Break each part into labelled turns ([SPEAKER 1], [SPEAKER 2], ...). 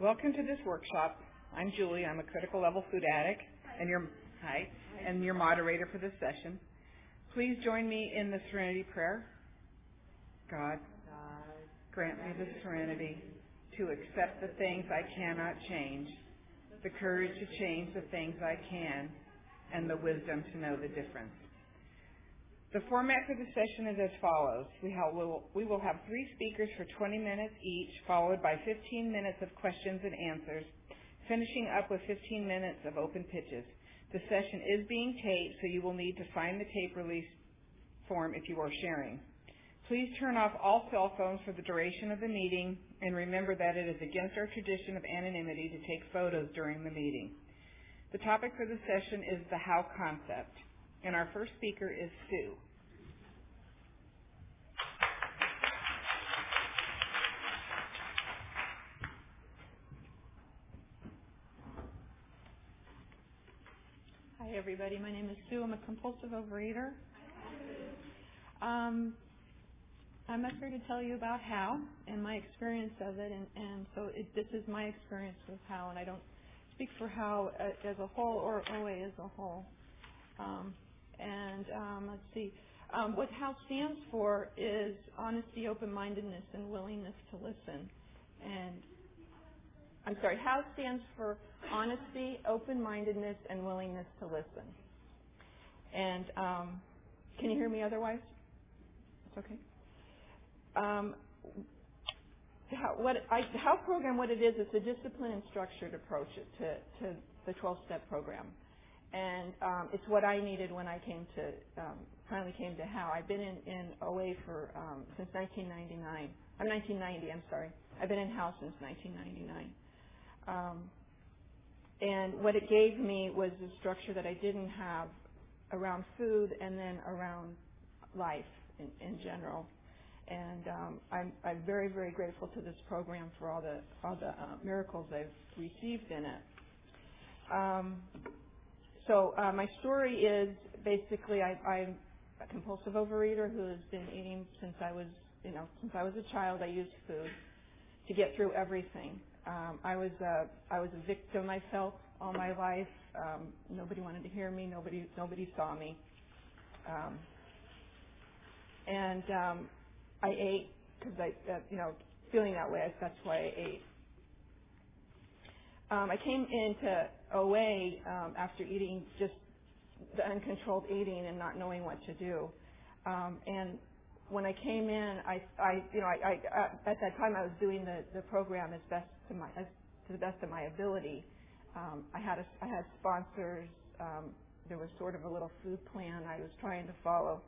[SPEAKER 1] Welcome to this workshop. I'm Julie. I'm a critical level food addict and your hi and your moderator for this session. Please join me in the serenity prayer. God, grant me the serenity to accept the things I cannot change, the courage to change the things I can, and the wisdom to know the difference. The format for the session is as follows. We, have, we will have three speakers for 20 minutes each, followed by 15 minutes of questions and answers, finishing up with 15 minutes of open pitches. The session is being taped, so you will need to sign the tape release form if you are sharing. Please turn off all cell phones for the duration of the meeting, and remember that it is against our tradition of anonymity to take photos during the meeting. The topic for the session is the how concept, and our first speaker is Sue.
[SPEAKER 2] Hi, everybody. My name is Sue. I'm a compulsive overeater. Um, I'm up here to tell you about how and my experience of it, and, and so it, this is my experience with how, and I don't speak for how as a whole or OA as a whole. Um, and um, let's see, um, what how stands for is honesty, open-mindedness, and willingness to listen. And I'm sorry, how stands for honesty, open-mindedness, and willingness to listen. And um, can you hear me otherwise? It's okay. Um, how, what I, how program what it is, it's a discipline and structured approach to, to the 12-step program. And um, it's what I needed when I came to, um, finally came to HOW. I've been in, in OA for, um, since 1999. I'm 1990, I'm sorry. I've been in HOW since 1999. Um, and what it gave me was a structure that I didn't have around food and then around life in, in general and um, I'm, I'm very, very grateful to this program for all the all the uh, miracles I've received in it. Um, so uh, my story is basically I, I'm a compulsive overeater who has been eating since I was, you know, since I was a child. I used food to get through everything. Um, I was a I was a victim. I felt all my life. Um, nobody wanted to hear me. Nobody nobody saw me. Um, and um, I ate because I, uh, you know, feeling that way. That's why I ate. Um, I came into OA um, after eating just the uncontrolled eating and not knowing what to do. Um, and when I came in, I, I you know, I, I, uh, at that time I was doing the, the program as best to my, as, to the best of my ability. Um, I had a, I had sponsors. Um, there was sort of a little food plan I was trying to follow,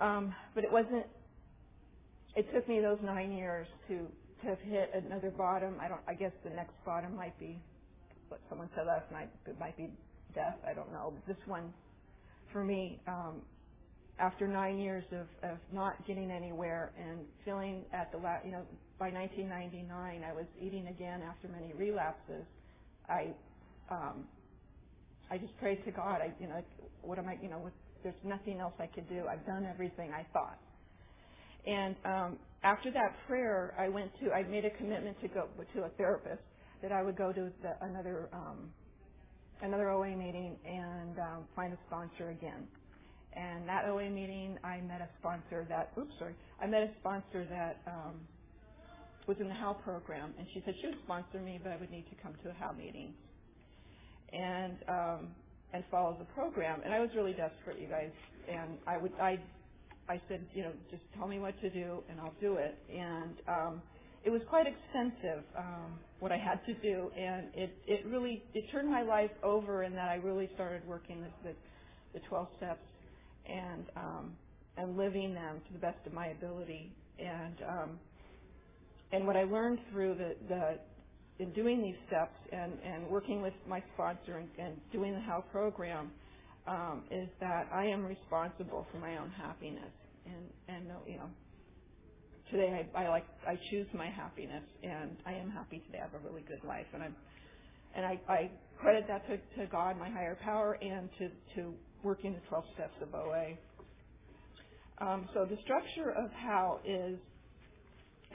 [SPEAKER 2] um, but it wasn't it took me those nine years to to have hit another bottom. I don't. I guess the next bottom might be what someone said last night. It might be death. I don't know. But this one, for me, um, after nine years of of not getting anywhere and feeling at the last, you know, by 1999, I was eating again after many relapses. I um, I just prayed to God. I, you know, what am I, you know, with, there's nothing else I could do. I've done everything I thought. And um, after that prayer, I went to, I made a commitment to go to a therapist that I would go to the, another um, another OA meeting and um, find a sponsor again. And that OA meeting, I met a sponsor that, oops, sorry, I met a sponsor that um, was in the HOW program, and she said she would sponsor me, but I would need to come to a HOW meeting and um, and follow the program. And I was really desperate, you guys, and I would I I said, you know, just tell me what to do and I'll do it. And um, it was quite extensive um, what I had to do, and it it really it turned my life over in that I really started working the the, the 12 steps and um, and living them to the best of my ability. And um, and what I learned through the the in doing these steps and and working with my sponsor and, and doing the HOW program um, is that I am responsible for my own happiness, and and you know, today I, I like I choose my happiness, and I am happy today. I have a really good life, and I'm and I, I credit that to, to God, my higher power, and to to working the 12 steps of OA. Um, so the structure of how is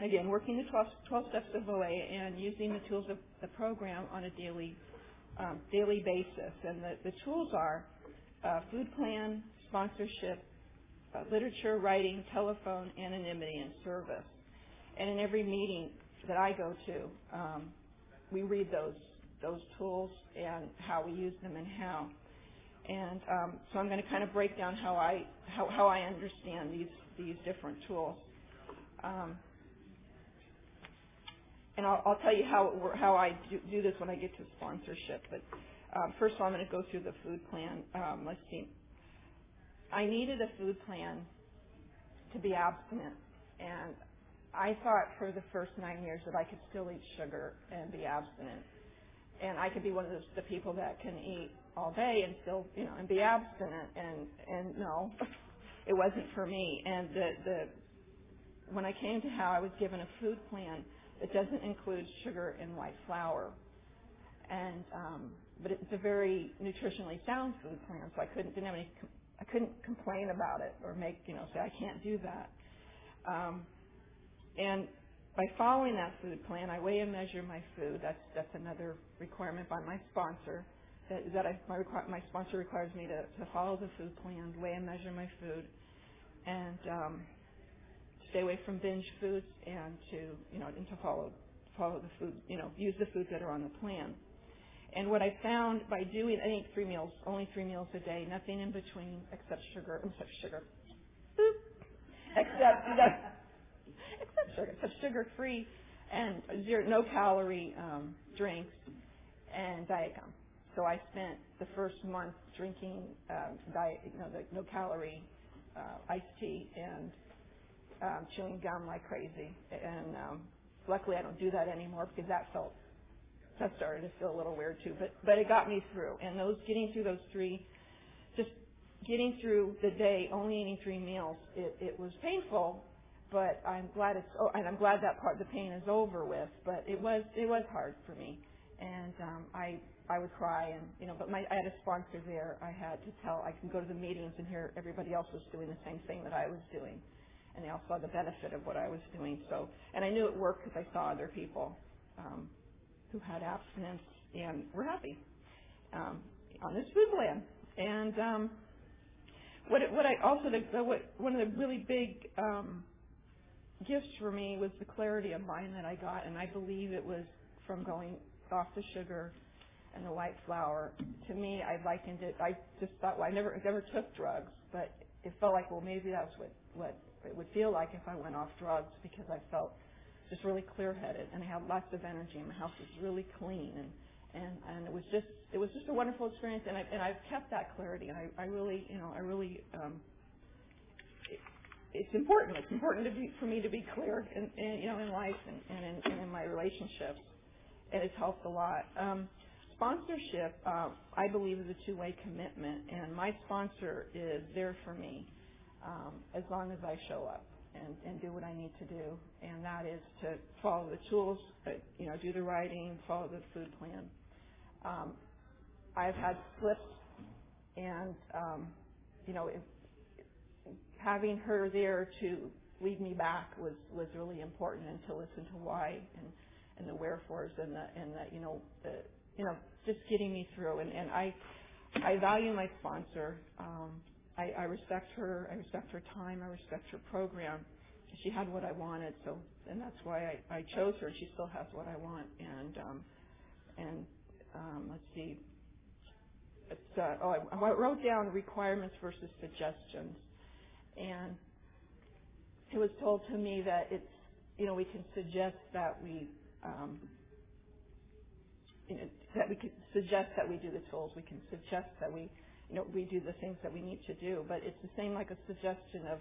[SPEAKER 2] again, working the 12, 12 steps of OA and using the tools of the program on a daily um, daily basis. And the, the tools are uh, food plan, sponsorship, uh, literature, writing, telephone, anonymity, and service. And in every meeting that I go to, um, we read those those tools and how we use them and how. And um, so I'm going to kind of break down how I how, how I understand these these different tools. Um, and I'll, I'll tell you how how I do, do this when I get to sponsorship. But um, first of all, I'm going to go through the food plan. Um, let's see. I needed a food plan to be abstinent, and I thought for the first nine years that I could still eat sugar and be abstinent, and I could be one of those, the people that can eat all day and still, you know, and be abstinent. And and no, it wasn't for me. And the the when I came to how I was given a food plan that doesn't include sugar and white flour, and um, but it's a very nutritionally sound food plan, so I couldn't didn't have any I couldn't complain about it or make you know say I can't do that. Um, and by following that food plan, I weigh and measure my food. That's that's another requirement by my sponsor. That, that I, my, my sponsor requires me to, to follow the food plan, weigh and measure my food, and um, stay away from binge foods, and to you know and to follow follow the food you know use the foods that are on the plan. And what I found by doing, I think three meals, only three meals a day, nothing in between except sugar, except sugar, except except sugar, except sugar-free and zero, no calorie um, drinks and diet gum. So I spent the first month drinking um, diet, you know, the no calorie uh, iced tea and um, chewing gum like crazy. And um, luckily, I don't do that anymore because that felt that started to feel a little weird too. But but it got me through. And those getting through those three, just getting through the day, only eating three meals, it, it was painful but I'm glad it's oh, and I'm glad that part the pain is over with. But it was it was hard for me, and um, I I would cry and you know. But my I had a sponsor there. I had to tell. I can go to the meetings and hear everybody else was doing the same thing that I was doing, and they all saw the benefit of what I was doing. So and I knew it worked because I saw other people um, who had abstinence and were happy um, on this food plan. And um, what it, what I also the, what one of the really big um, gifts for me was the clarity of mind that I got, and I believe it was from going off the sugar and the white flour. To me, I likened it. I just thought, well, I never never took drugs, but it felt like, well, maybe that's what what it would feel like if I went off drugs because I felt just really clear-headed and I had lots of energy and my house was really clean and and and it was just it was just a wonderful experience and I and I've kept that clarity and I I really you know I really um it's important. It's important to be, for me to be clear, in, you know, in life and, and, in, and in my relationships, and it's helped a lot. Um, sponsorship, uh, I believe, is a two-way commitment, and my sponsor is there for me um, as long as I show up and, and do what I need to do, and that is to follow the tools, uh, you know, do the writing, follow the food plan. Um, I've had slips, and um, you know, if, having her there to lead me back was was really important and to listen to why and and the wherefores and the and the you know the you know just getting me through and and I I value my sponsor um I, I respect her I respect her time I respect her program. She had what I wanted so and that's why I, I chose her. She still has what I want and um and um let's see. It's uh, oh I, I wrote down requirements versus suggestions. And it was told to me that it's you know we can suggest that we um, you know that we could suggest that we do the tools we can suggest that we you know we do the things that we need to do but it's the same like a suggestion of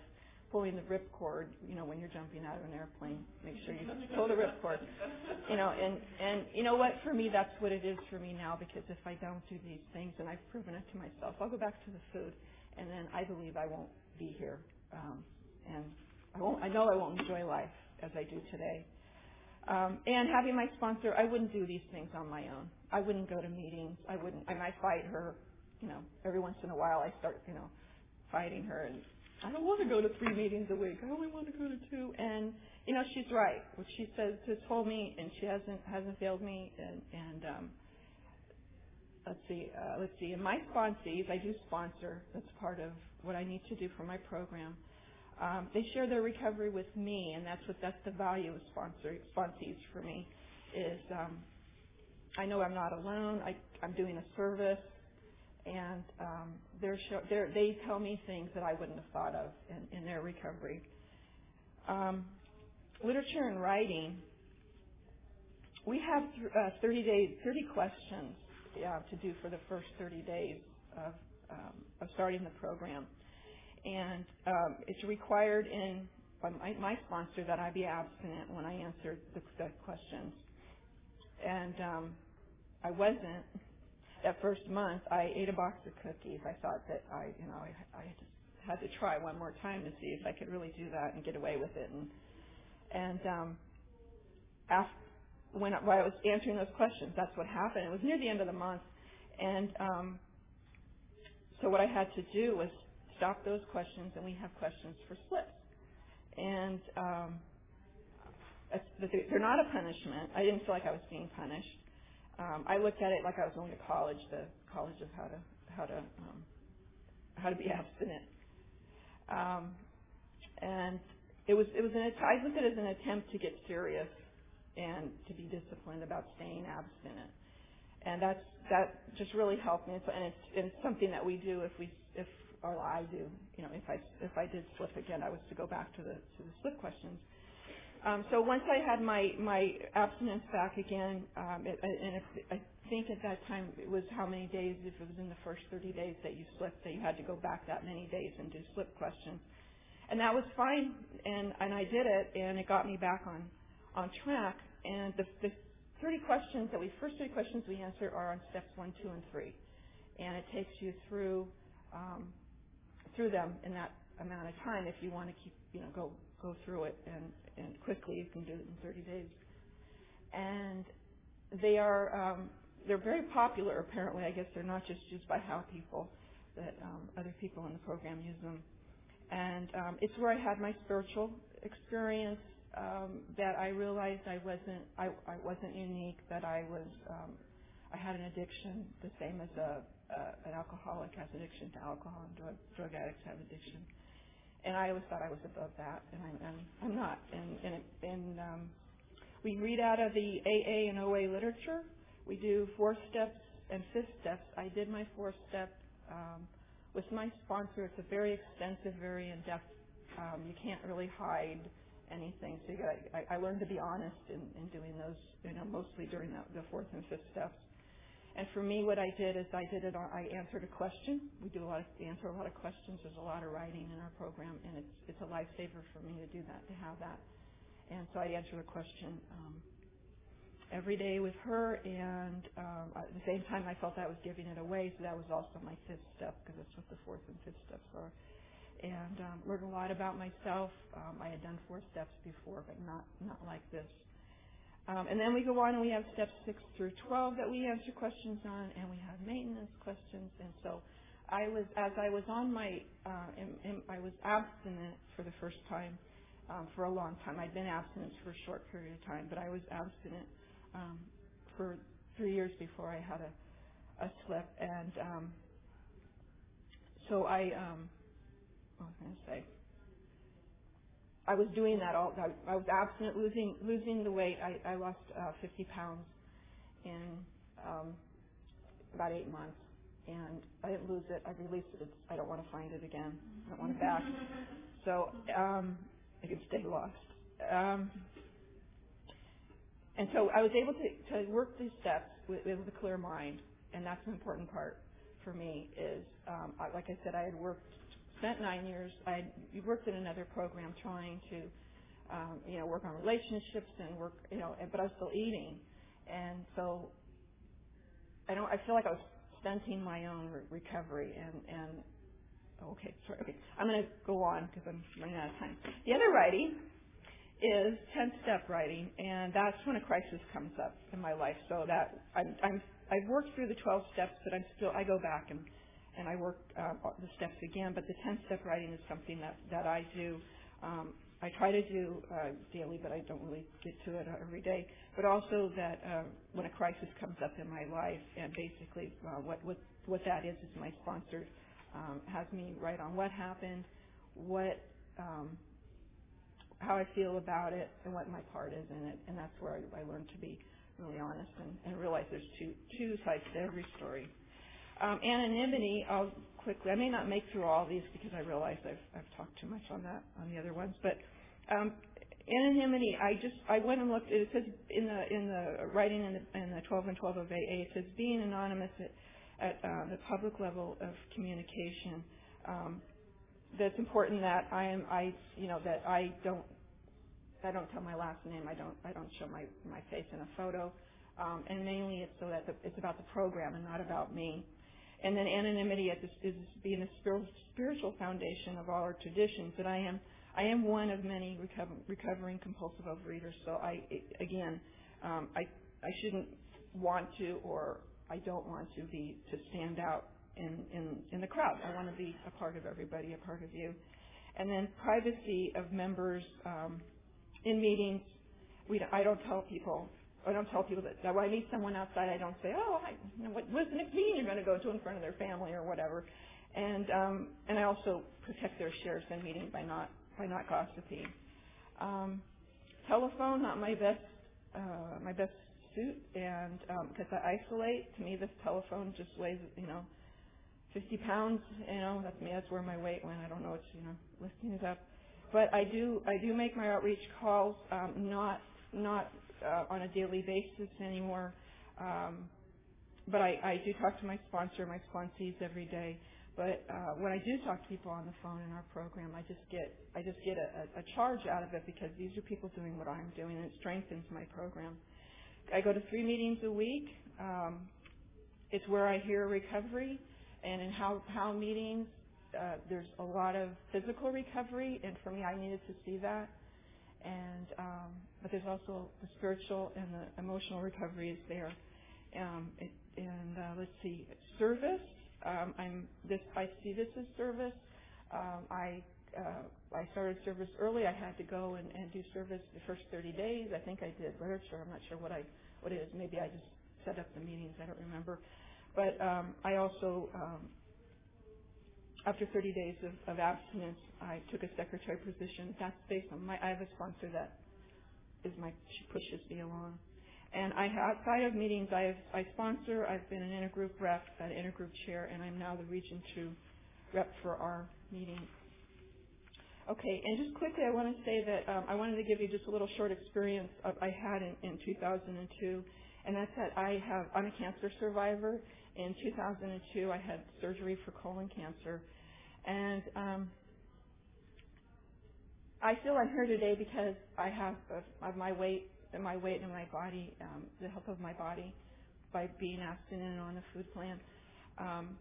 [SPEAKER 2] pulling the ripcord you know when you're jumping out of an airplane make sure you pull the ripcord you know and and you know what for me that's what it is for me now because if I don't do these things and I've proven it to myself I'll go back to the food and then I believe I won't be here. Um, and I won't, I know I won't enjoy life as I do today. Um, and having my sponsor, I wouldn't do these things on my own. I wouldn't go to meetings. I wouldn't, I might fight her, you know, every once in a while I start, you know, fighting her and I don't want to go to three meetings a week. I only want to go to two. And you know, she's right. What she says has told me, and she hasn't hasn't failed me. And, and um, let's see, uh, let's see. In my sponsees, I do sponsor. That's part of what I need to do for my program. Um, they share their recovery with me, and that's what that's the value of sponsor sponsees for me. Is um, I know I'm not alone. I, I'm doing a service, and um, they're show, they're, they tell me things that I wouldn't have thought of in, in their recovery. Um, literature and writing. We have th- uh, 30 days, 30 questions to do for the first 30 days of, um, of starting the program and um, it's required in by my, my sponsor that I be abstinent when I answer the, the questions. And um, I wasn't. That first month, I ate a box of cookies. I thought that I, you know, I, I had to try one more time to see if I could really do that and get away with it. And and um, after, when while I was answering those questions, that's what happened. It was near the end of the month, and um, so what I had to do was stop those questions, and we have questions for slips. And um, they're not a punishment. I didn't feel like I was being punished. Um, I looked at it like I was going to college, the college of how to how to um, how to be abstinent. Um, and it was it was an I looked at it as an attempt to get serious and to be disciplined about staying abstinent. And that's that just really helped me. And it's, and it's something that we do if we if or I do, you know, if I if I did slip again, I was to go back to the to the slip questions. Um, so once I had my my abstinence back again, um, it, and if, I think at that time it was how many days, if it was in the first 30 days that you slipped, that you had to go back that many days and do slip questions, and that was fine, and and I did it, and it got me back on on track. And the, the 30 questions that we first 30 questions we answer are on steps one, two, and three, and it takes you through um, through them in that amount of time. If you want to keep, you know, go go through it and and quickly, you can do it in 30 days. And they are um, they're very popular. Apparently, I guess they're not just used by how people, that um, other people in the program use them. And um, it's where I had my spiritual experience um, that I realized I wasn't I, I wasn't unique. That I was um, I had an addiction, the same as a uh, an alcoholic has addiction to alcohol and drug, drug addicts have addiction. And I always thought I was above that, and I'm, I'm, I'm not. And, and, it, and um, we read out of the AA and OA literature. We do four steps and fifth steps. I did my fourth step um, with my sponsor. It's a very extensive, very in-depth. Um, you can't really hide anything. So you got. I, I learned to be honest in, in doing those. You know, mostly during the, the fourth and fifth steps. And for me, what I did is I did it. I answered a question. We do a lot of answer a lot of questions. There's a lot of writing in our program, and it's it's a lifesaver for me to do that, to have that. And so I answered a question um, every day with her, and um, at the same time, I felt I was giving it away. So that was also my fifth step because that's what the fourth and fifth steps are. And um, learned a lot about myself. Um, I had done four steps before, but not not like this. Um, and then we go on and we have steps 6 through 12 that we answer questions on, and we have maintenance questions. And so I was, as I was on my, uh, in, in, I was abstinent for the first time um, for a long time. I'd been abstinent for a short period of time, but I was abstinent um, for three years before I had a, a slip. And um, so I, um, what was I going to say? I was doing that all. I, I was abstinent, losing losing the weight. I, I lost uh, 50 pounds in um, about eight months, and I didn't lose it. I released it. It's, I don't want to find it again. I don't want it back. So um, it can stay lost. Um, and so I was able to, to work these steps with, with a clear mind, and that's an important part for me. Is um, I, like I said, I had worked spent nine years. I worked in another program trying to, um, you know, work on relationships and work, you know, but I was still eating, and so I don't. I feel like I was stunting my own re- recovery, and and okay, sorry. Okay, I'm going to go on because I'm running out of time. The other writing is 10 step writing, and that's when a crisis comes up in my life. So that I'm, I'm I've worked through the 12 steps, but I'm still I go back and and I work uh, the steps again. But the 10 step writing is something that, that I do um, I try to do uh, daily, but I don't really get to it every day. But also that uh, when a crisis comes up in my life, and basically uh, what what what that is is my sponsor um, has me write on what happened, what um, how I feel about it, and what my part is in it, and that's where I, I learned to be really honest and, and realize there's two two sides to every story. Um, anonymity, I'll quickly. I may not make through all these because I realize I've, I've talked too much on that on the other ones, but um, anonymity. I just I went and looked. It says in the in the writing in the, in the 12 and 12 of AA, it says being anonymous at, at uh, the public level of communication. Um, that's important that I am I you know that I don't I don't tell my last name. I don't I don't show my my face in a photo. Um, and mainly it's so that the, it's about the program and not about me. And then anonymity is being a spiritual foundation of all our traditions. That I am, I am one of many recover, recovering compulsive overeaters. So I, again, um, I, I shouldn't want to, or I don't want to be to stand out in, in, in the crowd. I want to be a part of everybody, a part of you. And then privacy of members um, in meetings. We, I don't tell people I don't tell people that, when I meet someone outside, I don't say, oh, I, you know, what, what's the next meeting you're going to go to in front of their family or whatever. And um, and I also protect their shares in meeting by not by not gossiping. Um, telephone, not my best uh, my best suit, and because um, I isolate, to me this telephone just weighs you know 50 pounds. You know that's me. That's where my weight went. I don't know. It's you know lifting it up. But I do I do make my outreach calls, um, not not uh, on a daily basis anymore. Um, but I, I do talk to my sponsor, my sponsees every day. But uh, when I do talk to people on the phone in our program, I just get I just get a, a charge out of it because these are people doing what I'm doing, and it strengthens my program. I go to three meetings a week. Um, it's where I hear recovery, and in how how meetings uh, there's a lot of physical recovery, and for me, I needed to see that and um, but there's also the spiritual and the emotional recovery is there. Um, and uh, let's see, service. Um, I'm this. I see this as service. Um, I uh, I started service early. I had to go and, and do service the first 30 days. I think I did literature. I'm not sure what I what it is. Maybe I just set up the meetings. I don't remember. But um, I also um, after 30 days of, of abstinence, I took a secretary position. That's based on my, I have a sponsor that is my, she pushes me along. And I, outside of meetings, I, have, I sponsor, I've been an intergroup rep, an intergroup chair, and I'm now the Region 2 rep for our meeting. Okay, and just quickly, I want to say that um, I wanted to give you just a little short experience of, I had in, in 2002, and that's that I have, I'm a cancer survivor. In 2002, I had surgery for colon cancer, and um, I feel I'm here today because I have of my weight, and my weight in my body, um, the health of my body, by being abstinent on a food plan. Um,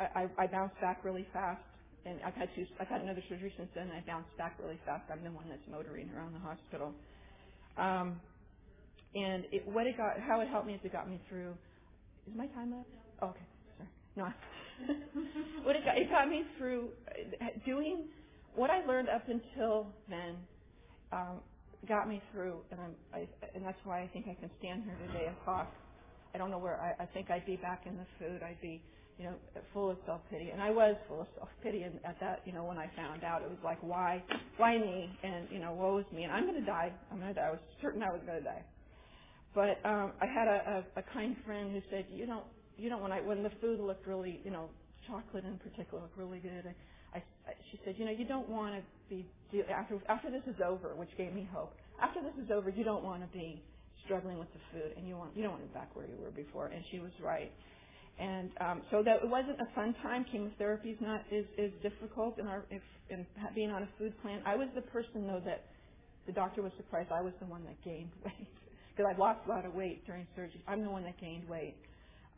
[SPEAKER 2] I, I, I bounced back really fast, and I've had two. I've had another surgery since then. And I bounced back really fast. I'm the one that's motoring around the hospital. Um, and it, what it got, how it helped me is it got me through. Is my time up? Oh, okay, sorry. No. what it got, it got me through uh, doing what I learned up until then um, got me through, and I'm, I, and that's why I think I can stand here today and talk. I don't know where I, I think I'd be back in the food. I'd be, you know, full of self pity, and I was full of self pity. And at that, you know, when I found out, it was like, why, why me? And you know, woe is me. And I'm going to die. I'm going to die. I was certain I was going to die. But um, I had a, a, a kind friend who said, you don't, you don't. When I when the food looked really, you know, chocolate in particular looked really good. I, I, she said, you know, you don't want to be after after this is over, which gave me hope. After this is over, you don't want to be struggling with the food, and you want you don't want to be back where you were before. And she was right. And um, so that it wasn't a fun time. Chemotherapy is not is is difficult, and our if in being on a food plan. I was the person though that the doctor was surprised. I was the one that gained weight because I'd lost a lot of weight during surgery. I'm the one that gained weight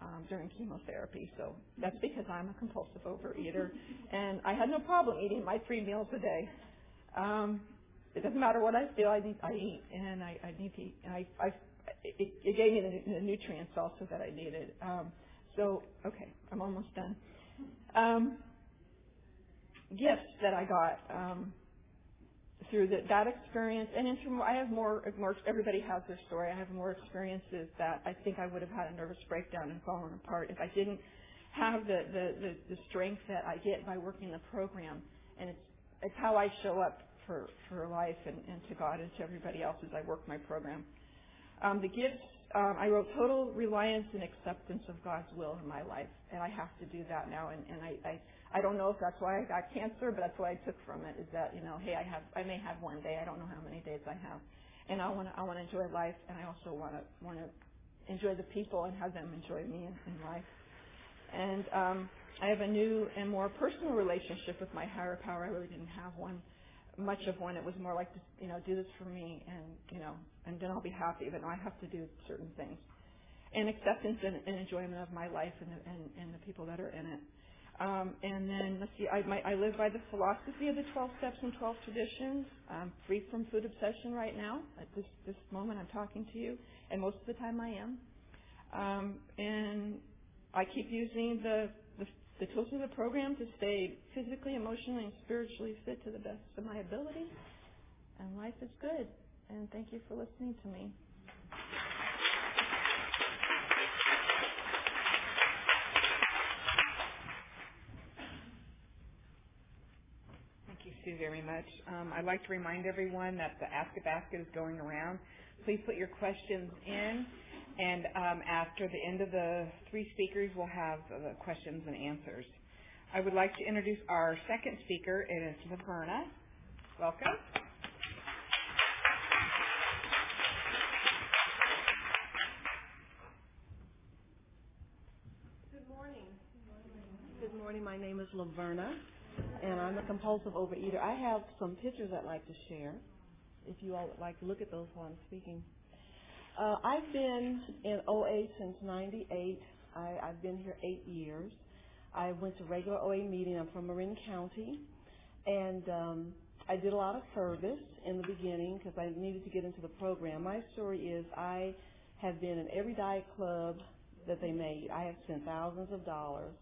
[SPEAKER 2] um, during chemotherapy. So that's because I'm a compulsive overeater, and I had no problem eating my three meals a day. Um, it doesn't matter what I feel, I need I eat, and I, I need to eat, and I, I it, it gave me the, the nutrients also that I needed. Um, so okay, I'm almost done. Um, gifts that I got. Um, through the, that experience, and in through, I have more, more, everybody has their story. I have more experiences that I think I would have had a nervous breakdown and fallen apart if I didn't have the, the, the, the strength that I get by working the program. And it's, it's how I show up for, for life and, and to God and to everybody else as I work my program. Um, the gifts, um, I wrote total reliance and acceptance of God's will in my life, and I have to do that now. And, and I, I, I don't know if that's why I got cancer, but that's what I took from it. Is that you know, hey, I have, I may have one day. I don't know how many days I have, and I want to, I want to enjoy life, and I also want to, want to enjoy the people and have them enjoy me in, in life. And um, I have a new and more personal relationship with my higher power. I really didn't have one much of one. It was more like, you know, do this for me, and you know, and then I'll be happy. But no, I have to do certain things, and acceptance and, and enjoyment of my life and the, and, and the people that are in it. Um, and then let's see, I, my, I live by the philosophy of the 12 steps and 12 traditions. I'm free from food obsession right now. At this this moment, I'm talking to you, and most of the time I am. Um, and I keep using the the tools of the program to stay physically, emotionally, and spiritually fit to the best of my ability. And life is good. And thank you for listening to me.
[SPEAKER 1] You, very much. Um, I'd like to remind everyone that the Ask-It Basket is going around. Please put your questions in and um, after the end of the three speakers, we'll have the questions and answers. I would like to introduce our second speaker. It is Laverna. Welcome.
[SPEAKER 3] Good morning. Good morning. My name is Laverna, and I'm a compulsive overeater. I have some pictures I'd like to share. If you all would like to look at those while I'm speaking. Uh, I've been in OA since 98. I, I've been here eight years. I went to regular OA meeting. I'm from Marin County. And um, I did a lot of service in the beginning because I needed to get into the program. My story is I have been in every diet club that they made. I have spent thousands of dollars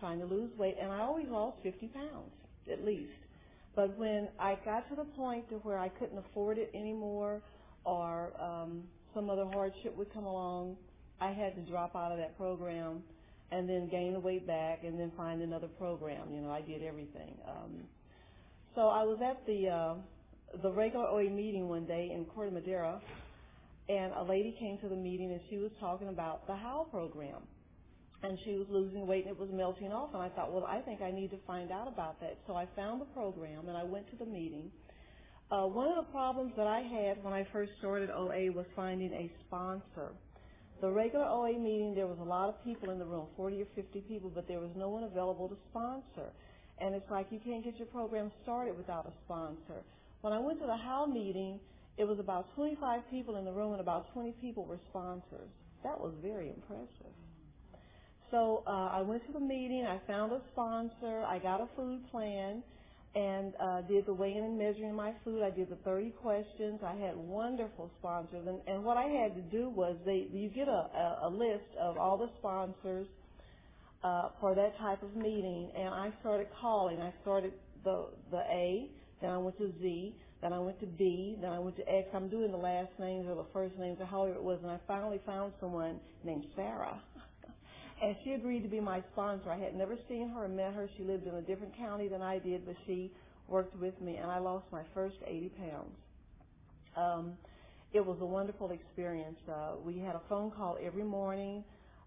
[SPEAKER 3] trying to lose weight, and I always lost 50 pounds at least. But when I got to the point to where I couldn't afford it anymore, or um, some other hardship would come along, I had to drop out of that program and then gain the weight back and then find another program. You know, I did everything. Um, so I was at the uh, the regular OA meeting one day in Corte Madera, and a lady came to the meeting and she was talking about the HOW program. And she was losing weight and it was melting off. And I thought, well, I think I need to find out about that. So I found the program and I went to the meeting. Uh, one of the problems that I had when I first started OA was finding a sponsor. The regular OA meeting, there was a lot of people in the room, 40 or 50 people, but there was no one available to sponsor. And it's like you can't get your program started without a sponsor. When I went to the HOW meeting, it was about 25 people in the room and about 20 people were sponsors. That was very impressive. So uh, I went to the meeting, I found a sponsor, I got a food plan, and uh, did the weighing and measuring my food. I did the 30 questions. I had wonderful sponsors, and, and what I had to do was they you get a, a, a list of all the sponsors uh, for that type of meeting, and I started calling. I started the the A, then I went to Z, then I went to B, then I went to X. I'm doing the last names or the first names or however it was, and I finally found someone named Sarah and she agreed to be my sponsor. I had never seen her or met her. She lived in a different county than I did, but she worked with me, and I lost my first 80 pounds. Um, it was a wonderful experience. Uh, we had a phone call every morning,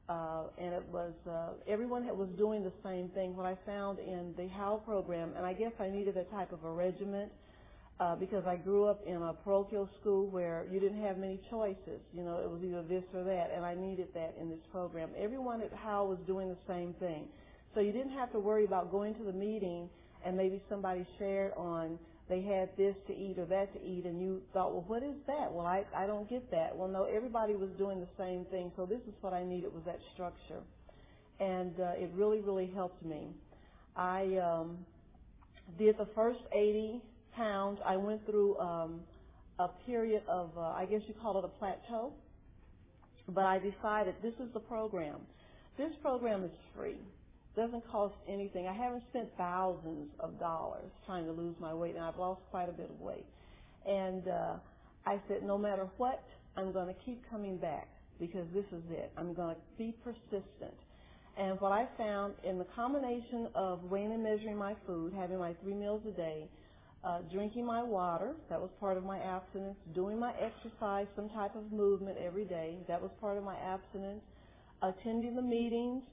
[SPEAKER 3] uh, and it was uh, everyone was doing the same thing. What I found in the HOW program, and I guess I needed a type of a regiment because I grew up in a parochial school where you didn't have many choices. You know, it was either this or that, and I needed that in this program. Everyone at HOW was doing the same thing. So you didn't have to worry about going to the meeting and maybe somebody shared on they had this to eat or that to eat and you thought, well, what is that? Well, I, I don't get that. Well, no, everybody was doing the same thing. So this is what I needed was that structure. And uh, it really, really helped me. I um, did the first 80 pounds, I went through um, a period of, uh, I guess you call it a plateau. But I decided this is the program. This program is free. Doesn't cost anything. I haven't spent thousands of dollars trying to lose my weight, and I've lost quite a bit of weight. And uh, I said, no matter what, I'm going to keep coming back because this is it. I'm going to be persistent. And what I found in the combination of weighing and measuring my food, having my three meals a day, uh, drinking my water, that was part of my abstinence, doing my exercise, some type of movement every day, that was part of my abstinence, attending the meetings,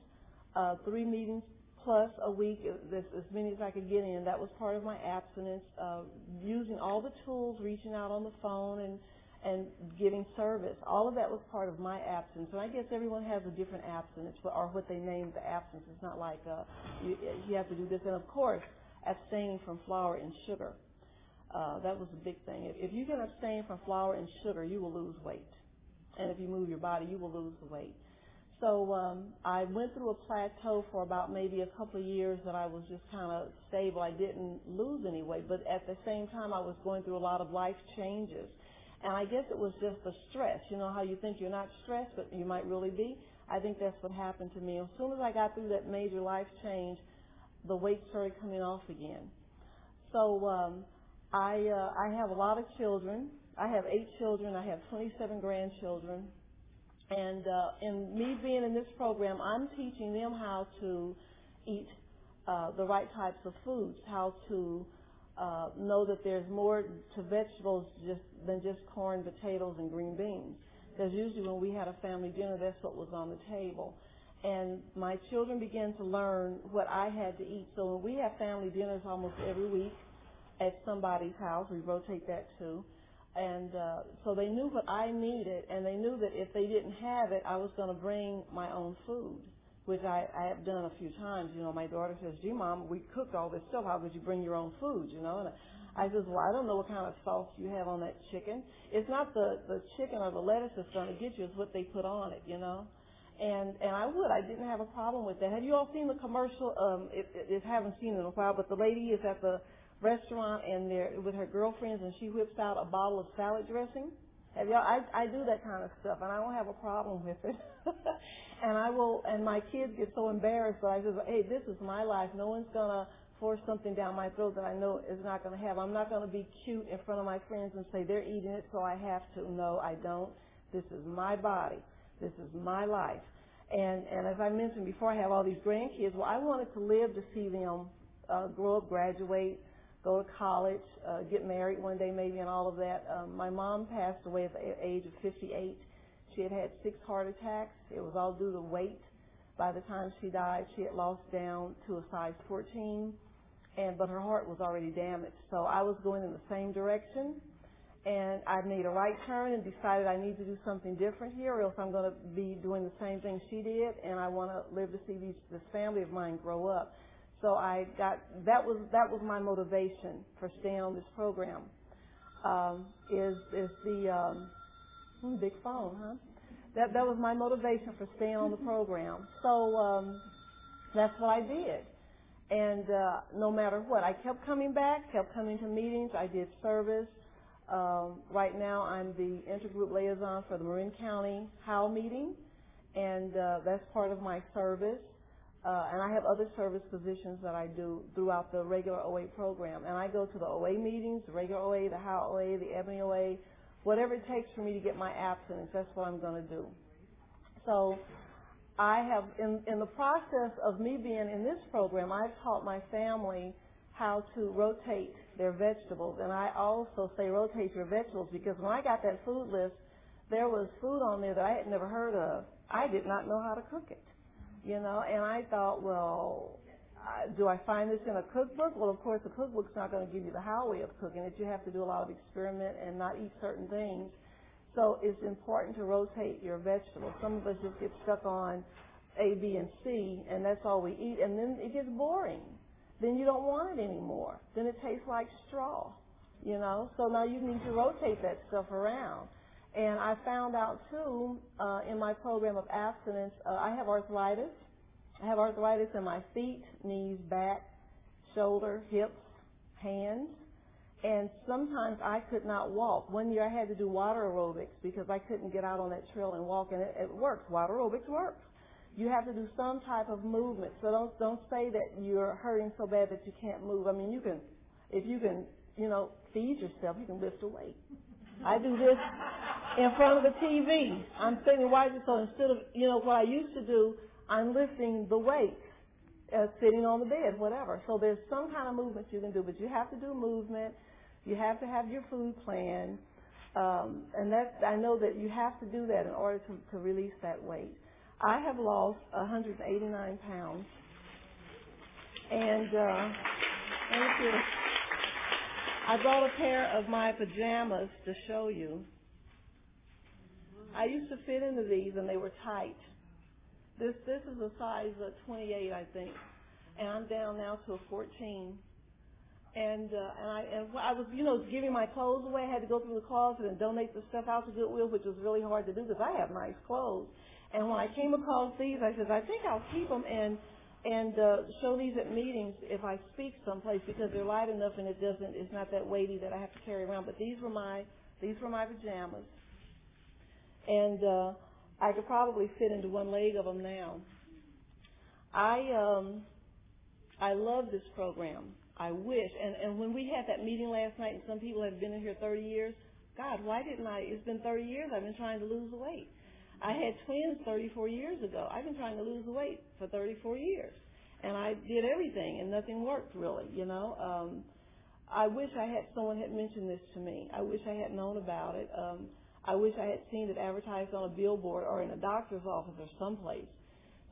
[SPEAKER 3] uh, three meetings plus a week, as, as many as I could get in, that was part of my abstinence, uh, using all the tools, reaching out on the phone and and giving service. All of that was part of my absence. And I guess everyone has a different abstinence, or what they name the absence. It's not like uh, you, you have to do this. And of course, abstaining from flour and sugar. Uh, that was a big thing. If, if you can abstain from flour and sugar, you will lose weight. And if you move your body, you will lose the weight. So um, I went through a plateau for about maybe a couple of years that I was just kind of stable. I didn't lose any weight, but at the same time, I was going through a lot of life changes. And I guess it was just the stress. You know how you think you're not stressed, but you might really be? I think that's what happened to me. As soon as I got through that major life change, the weight started coming off again. So um, I uh, I have a lot of children. I have eight children. I have 27 grandchildren. And uh, in me being in this program, I'm teaching them how to eat uh, the right types of foods, how to uh, know that there's more to vegetables just than just corn, potatoes, and green beans. Because usually when we had a family dinner, that's what was on the table. And my children began to learn what I had to eat. So when we have family dinners almost every week at somebody's house, we rotate that too. And uh, so they knew what I needed, and they knew that if they didn't have it, I was going to bring my own food which I, I have done a few times. You know, my daughter says, gee, Mom, we cooked all this stuff. How could you bring your own food, you know? And I says, well, I don't know what kind of sauce you have on that chicken. It's not the, the chicken or the lettuce that's going to get you. It's what they put on it, you know? And, and I would. I didn't have a problem with that. Have you all seen the commercial? Um, if, if haven't seen it in a while, but the lady is at the restaurant and they're with her girlfriends and she whips out a bottle of salad dressing. Have y'all? I, I do that kind of stuff and I don't have a problem with it. and I will, and my kids get so embarrassed, but I say, hey, this is my life. No one's gonna force something down my throat that I know is not gonna have. I'm not gonna be cute in front of my friends and say they're eating it, so I have to. No, I don't. This is my body. This is my life. And and as I mentioned before, I have all these grandkids. Well, I wanted to live to see them uh, grow up, graduate, go to college, uh, get married one day maybe, and all of that. Um, my mom passed away at the age of 58 she had had six heart attacks. It was all due to weight. By the time she died, she had lost down to a size 14, and but her heart was already damaged. So I was going in the same direction, and I made a right turn and decided I need to do something different here, or else I'm going to be doing the same thing she did, and I want to live to see these, this family of mine grow up. So I got that was that was my motivation for staying on this program. Um, is is the um, Hmm, big phone, huh? That that was my motivation for staying on the program. So um, that's what I did. And uh, no matter what, I kept coming back, kept coming to meetings. I did service. Um, right now, I'm the intergroup liaison for the Marin County HOW meeting, and uh, that's part of my service. Uh, and I have other service positions that I do throughout the regular OA program. And I go to the OA meetings, the regular OA, the HOW OA, the Ebony OA, whatever it takes for me to get my abstinence, that's what I'm going to do. So I have, in, in the process of me being in this program, I've taught my family how to rotate their vegetables. And I also say rotate your vegetables because when I got that food list, there was food on there that I had never heard of. I did not know how to cook it, you know, and I thought, well, do I find this in a cookbook? Well, of course, a cookbook's not going to give you the how way of cooking it. You have to do a lot of experiment and not eat certain things. So it's important to rotate your vegetables. Some of us just get stuck on A, B, and C, and that's all we eat, and then it gets boring. Then you don't want it anymore. Then it tastes like straw, you know. So now you need to rotate that stuff around. And I found out too uh, in my program of abstinence, uh, I have arthritis. I have arthritis in my feet, knees, back, shoulder, hips, hands, and sometimes I could not walk. One year I had to do water aerobics because I couldn't get out on that trail and walk, and it, it works. Water aerobics works. You have to do some type of movement. So don't don't say that you're hurting so bad that you can't move. I mean, you can, if you can you know, feed yourself. You can lift a weight. I do this in front of the TV. I'm sitting watching, so instead of, you know, what I used to do, I'm lifting the weight, uh, sitting on the bed, whatever. So there's some kind of movement you can do, but you have to do movement. You have to have your food plan. Um, and that I know that you have to do that in order to, to release that weight. I have lost 189 pounds, and uh, thank you. I brought a pair of my pajamas to show you. I used to fit into these, and they were tight. This this is a size of 28, I think, and I'm down now to a 14 and uh, and I and I was you know giving my clothes away. I had to go through the closet and donate the stuff out to Goodwill, which was really hard to do because I have nice clothes. And when I came across these, I said I think I'll keep them and and uh, show these at meetings if I speak someplace because they're light enough and it doesn't it's not that weighty that I have to carry around. But these were my these were my pajamas, and uh, I could probably fit into one leg of them now. I um I love this program. I wish. And, and when we had that meeting last night and some people have been in here 30 years, God, why didn't I? It's been 30 years I've been trying to lose weight. I had twins 34 years ago. I've been trying to lose weight for 34 years. And I did everything and nothing worked really, you know. Um, I wish I had someone had mentioned this to me. I wish I had known about it. Um, I wish I had seen it advertised on a billboard or in a doctor's office or someplace.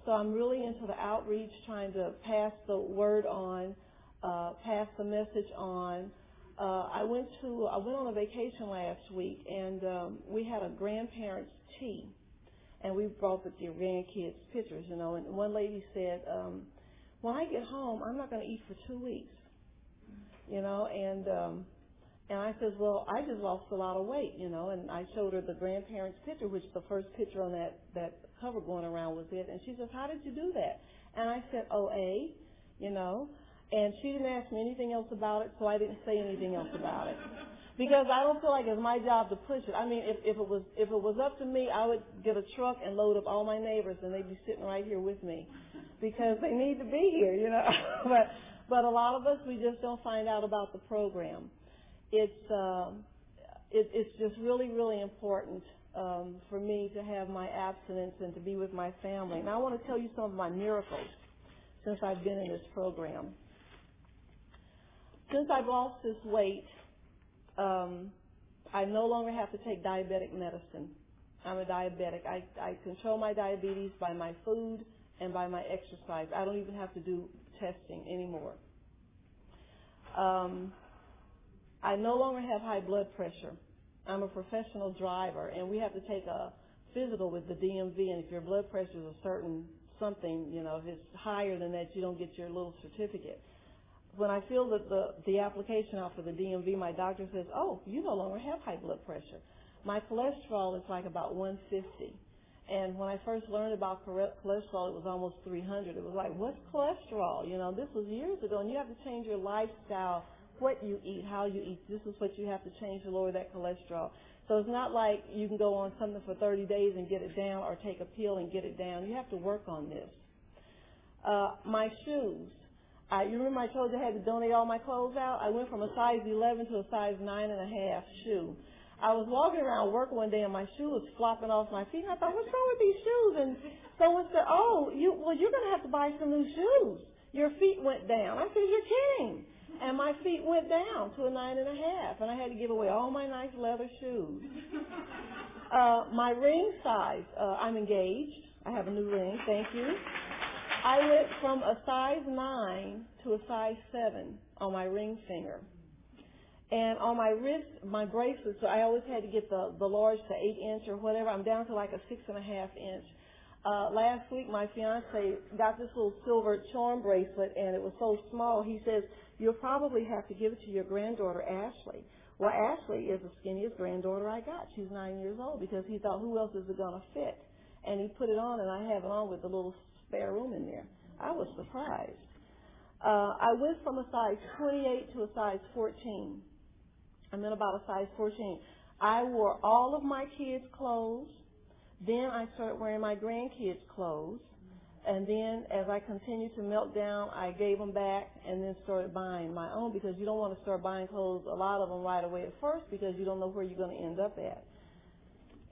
[SPEAKER 3] So I'm really into the outreach, trying to pass the word on uh, pass the message on. Uh, I went to I went on a vacation last week, and um, we had a grandparents' tea, and we brought the grandkids pictures, you know. And one lady said, um, "When I get home, I'm not going to eat for two weeks," you know. And um, and I said, "Well, I just lost a lot of weight, you know." And I showed her the grandparents' picture, which the first picture on that that cover going around was it. And she says, "How did you do that?" And I said, "OA, you know." And she didn't ask me anything else about it, so I didn't say anything else about it. Because I don't feel like it's my job to push it. I mean, if, if it was if it was up to me, I would get a truck and load up all my neighbors, and they'd be sitting right here with me, because they need to be here, you know. but but a lot of us we just don't find out about the program. It's um, it, it's just really really important um, for me to have my abstinence and to be with my family. And I want to tell you some of my miracles since I've been in this program since I've lost this weight, um, I no longer have to take diabetic medicine. I'm a diabetic. I, I control my diabetes by my food and by my exercise. I don't even have to do testing anymore. Um, I no longer have high blood pressure. I'm a professional driver, and we have to take a physical with the DMV. And if your blood pressure is a certain something, you know, if it's higher than that, you don't get your little certificate when I fill the, the, the application out for the DMV, my doctor says, oh, you no longer have high blood pressure. My cholesterol is like about 150. And when I first learned about cholesterol, it was almost 300. It was like, what's cholesterol? You know, this was years ago, and you have to change your lifestyle, what you eat, how you eat. This is what you have to change to lower that cholesterol. So it's not like you can go on something for 30 days and get it down or take a pill and get it down. You have to work on this. Uh, my shoes. I, you remember I told you I had to donate all my clothes out? I went from a size 11 to a size nine and a half shoe. I was walking around work one day and my shoe was flopping off my feet. And I thought, what's wrong with these shoes? And someone said, oh, you, well, you're going to have to buy some new shoes. Your feet went down. I said, you're kidding. And my feet went down to a nine and a half. And I had to give away all my nice leather shoes. Uh, my ring size, uh, I'm engaged. I have a new ring. Thank you. I went from a size 9 to a size 7 on my ring finger. And on my wrist, my bracelets, so I always had to get the, the large to 8 inch or whatever. I'm down to like a 6.5 inch. Uh, last week, my fiance got this little silver charm bracelet, and it was so small. He says, You'll probably have to give it to your granddaughter, Ashley. Well, Ashley is the skinniest granddaughter I got. She's nine years old because he thought, Who else is it going to fit? And he put it on, and I have it on with the little spare room in there. I was surprised. Uh, I went from a size 28 to a size 14. I'm in about a size 14. I wore all of my kids' clothes. Then I started wearing my grandkids' clothes. And then as I continued to melt down, I gave them back and then started buying my own because you don't want to start buying clothes, a lot of them right away at first because you don't know where you're going to end up at.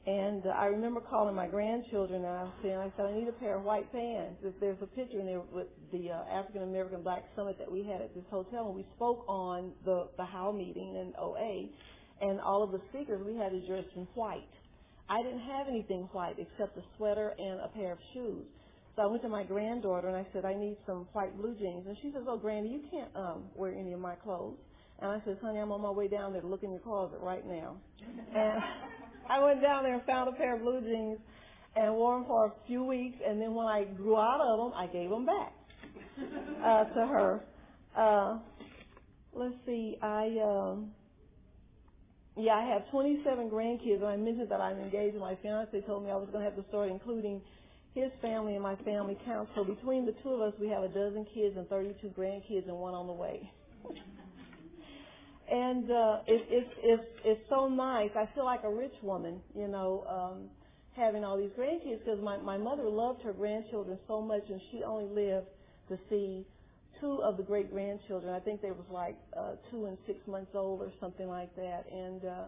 [SPEAKER 3] And uh, I remember calling my grandchildren and I said, I need a pair of white pants. If there's a picture in there with the uh, African American Black Summit that we had at this hotel, and we spoke on the the How meeting in OA, and all of the speakers we had to dress in white. I didn't have anything white except a sweater and a pair of shoes. So I went to my granddaughter and I said, I need some white blue jeans. And she says, Oh, Granny, you can't um, wear any of my clothes. And I said, Honey, I'm on my way down there to look in your closet right now. and I went down there and found a pair of blue jeans and wore them for a few weeks. And then when I grew out of them, I gave them back uh, to her. Uh, let's see, I. Um, yeah, I have 27 grandkids, and I mentioned that I'm engaged. And my fiance told me I was going to have to start including his family and my family count. So between the two of us, we have a dozen kids and 32 grandkids, and one on the way. And uh, it, it's it's it's so nice. I feel like a rich woman, you know, um, having all these grandkids because my my mother loved her grandchildren so much, and she only lived to see two of the great grandchildren. I think they was like uh, two and six months old or something like that. And uh,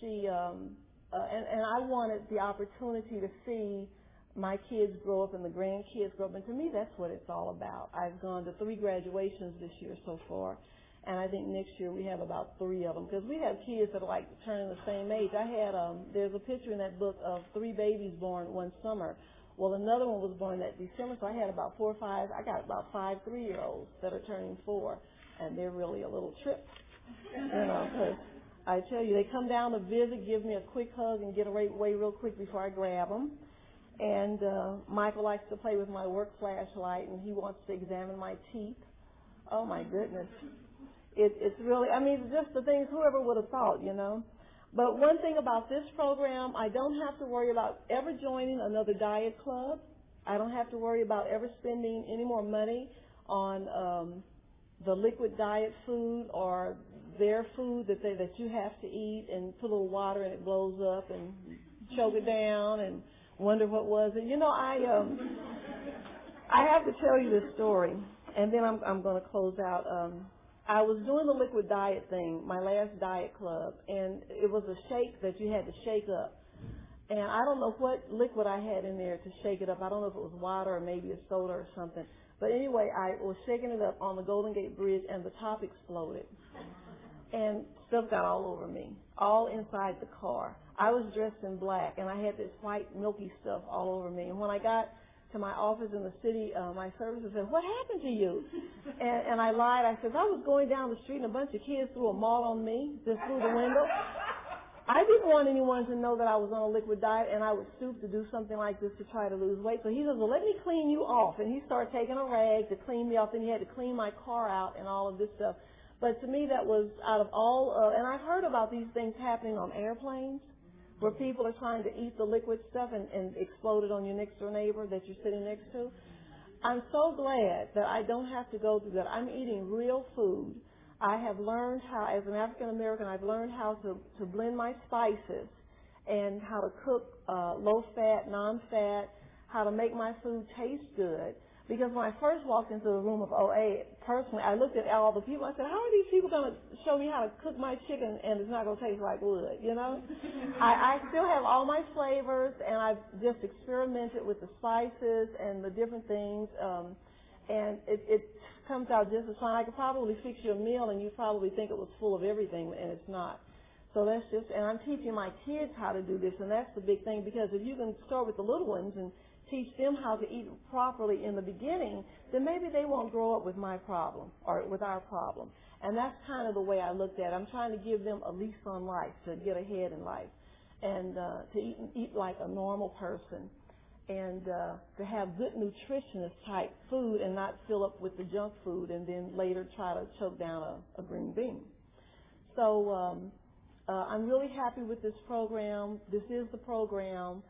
[SPEAKER 3] she um, uh, and and I wanted the opportunity to see my kids grow up and the grandkids grow up. And to me, that's what it's all about. I've gone to three graduations this year so far. And I think next year we have about three of them because we have kids that are like turning the same age. I had um, there's a picture in that book of three babies born one summer. Well, another one was born that December, so I had about four or five. I got about five three-year-olds that are turning four, and they're really a little trip, you know. Because I tell you, they come down to visit, give me a quick hug, and get away real quick before I grab them. And uh, Michael likes to play with my work flashlight, and he wants to examine my teeth. Oh my goodness, it, it's really. I mean, just the things whoever would have thought, you know. But one thing about this program, I don't have to worry about ever joining another diet club. I don't have to worry about ever spending any more money on um, the liquid diet food or their food that they, that you have to eat and put a little water and it blows up and choke it down and wonder what was it. You know, I um, I have to tell you this story, and then I'm I'm going to close out. Um, I was doing the liquid diet thing, my last diet club, and it was a shake that you had to shake up. And I don't know what liquid I had in there to shake it up. I don't know if it was water or maybe a soda or something. But anyway, I was shaking it up on the Golden Gate Bridge and the top exploded. And stuff got all over me, all inside the car. I was dressed in black and I had this white milky stuff all over me. And when I got to my office in the city, uh, my services said, what happened to you? And, and I lied. I said, I was going down the street and a bunch of kids threw a mall on me just through the window. I didn't want anyone to know that I was on a liquid diet and I would stoop to do something like this to try to lose weight. So he says, well, let me clean you off. And he started taking a rag to clean me off and he had to clean my car out and all of this stuff. But to me, that was out of all, uh, and I've heard about these things happening on airplanes where people are trying to eat the liquid stuff and, and explode it on your next door neighbor that you're sitting next to. I'm so glad that I don't have to go through that. I'm eating real food. I have learned how, as an African American, I've learned how to, to blend my spices and how to cook uh, low fat, non fat, how to make my food taste good. Because when I first walked into the room of OA, personally, I looked at all the people. I said, "How are these people going to show me how to cook my chicken and it's not going to taste like wood?" You know, I, I still have all my flavors, and I've just experimented with the spices and the different things, um, and it, it comes out just as fine. I could probably fix you a meal, and you probably think it was full of everything, and it's not. So that's just, and I'm teaching my kids how to do this, and that's the big thing because if you can start with the little ones and teach them how to eat properly in the beginning, then maybe they won't grow up with my problem or with our problem. And that's kind of the way I looked at it. I'm trying to give them a lease on life to get ahead in life and uh, to eat, eat like a normal person and uh, to have good nutritionist type food and not fill up with the junk food and then later try to choke down a, a green bean. So um, uh, I'm really happy with this program. This is the program.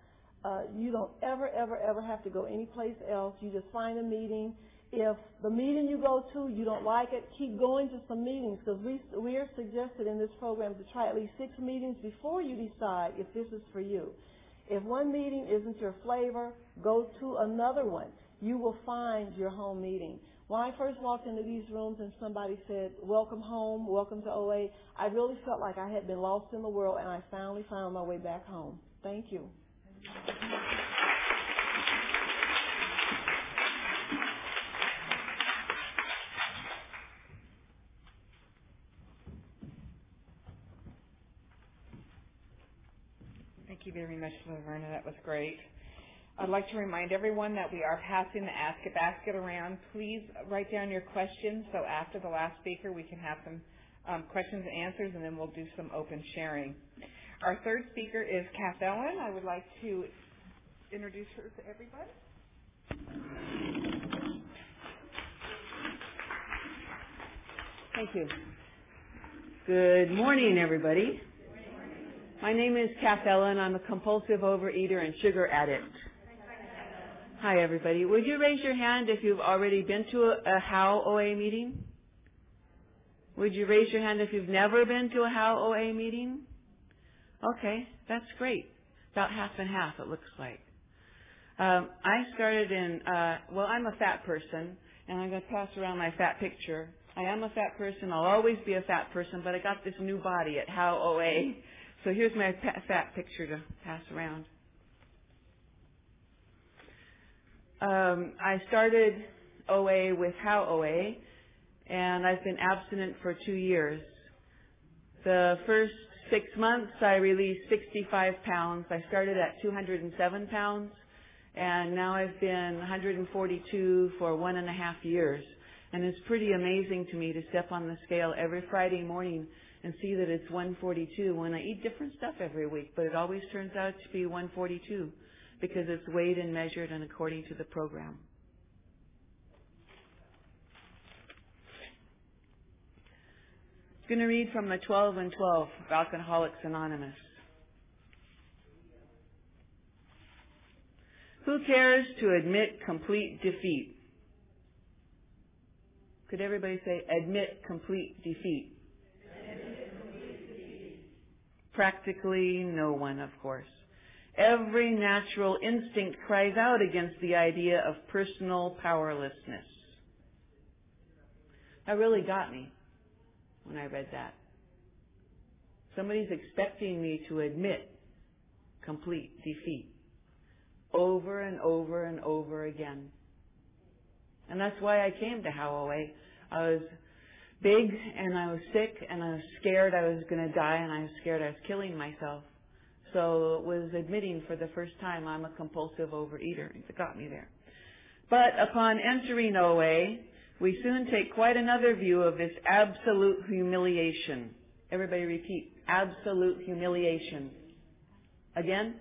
[SPEAKER 3] Uh, you don't ever, ever, ever have to go anyplace else. You just find a meeting. If the meeting you go to, you don't like it, keep going to some meetings because we, we are suggested in this program to try at least six meetings before you decide if this is for you. If one meeting isn't your flavor, go to another one. you will find your home meeting. When I first walked into these rooms and somebody said, Welcome home, welcome to OA, I really felt like I had been lost in the world and I finally found my way back home. Thank you.
[SPEAKER 1] Thank you very much, Laverna. That was great. I'd like to remind everyone that we are passing the Ask-It Basket around. Please write down your questions so after the last speaker we can have some um, questions and answers and then we'll do some open sharing. Our third speaker is Kath Ellen. I would like to introduce her to everybody.
[SPEAKER 4] Thank you. Good morning, everybody. My name is Kath Ellen. I'm a compulsive overeater and sugar addict. Hi, everybody. Would you raise your hand if you've already been to a, a HOW OA meeting? Would you raise your hand if you've never been to a HOW OA meeting? Okay, that's great. About half and half, it looks like. Um, I started in, uh, well, I'm a fat person, and I'm going to pass around my fat picture. I am a fat person. I'll always be a fat person, but I got this new body at HOW OA. So here's my fat picture to pass around. Um, I started OA with How OA, and I've been abstinent for two years. The first six months, I released 65 pounds. I started at 207 pounds, and now I've been 142 for one and a half years. And it's pretty amazing to me to step on the scale every Friday morning and see that it's 142 when I eat different stuff every week, but it always turns out to be 142 because it's weighed and measured and according to the program. I'm going to read from the 12 and 12 of Alcoholics Anonymous. Who cares to admit complete defeat? Could everybody say, admit complete defeat? Admit complete defeat. Practically no one, of course. Every natural instinct cries out against the idea of personal powerlessness. That really got me when I read that. Somebody's expecting me to admit complete defeat over and over and over again. And that's why I came to OA. I was big and I was sick and I was scared I was going to die and I was scared I was killing myself. So it was admitting for the first time I'm a compulsive overeater. It got me there. But upon entering OA, we soon take quite another view of this absolute humiliation. Everybody repeat, absolute humiliation. Again?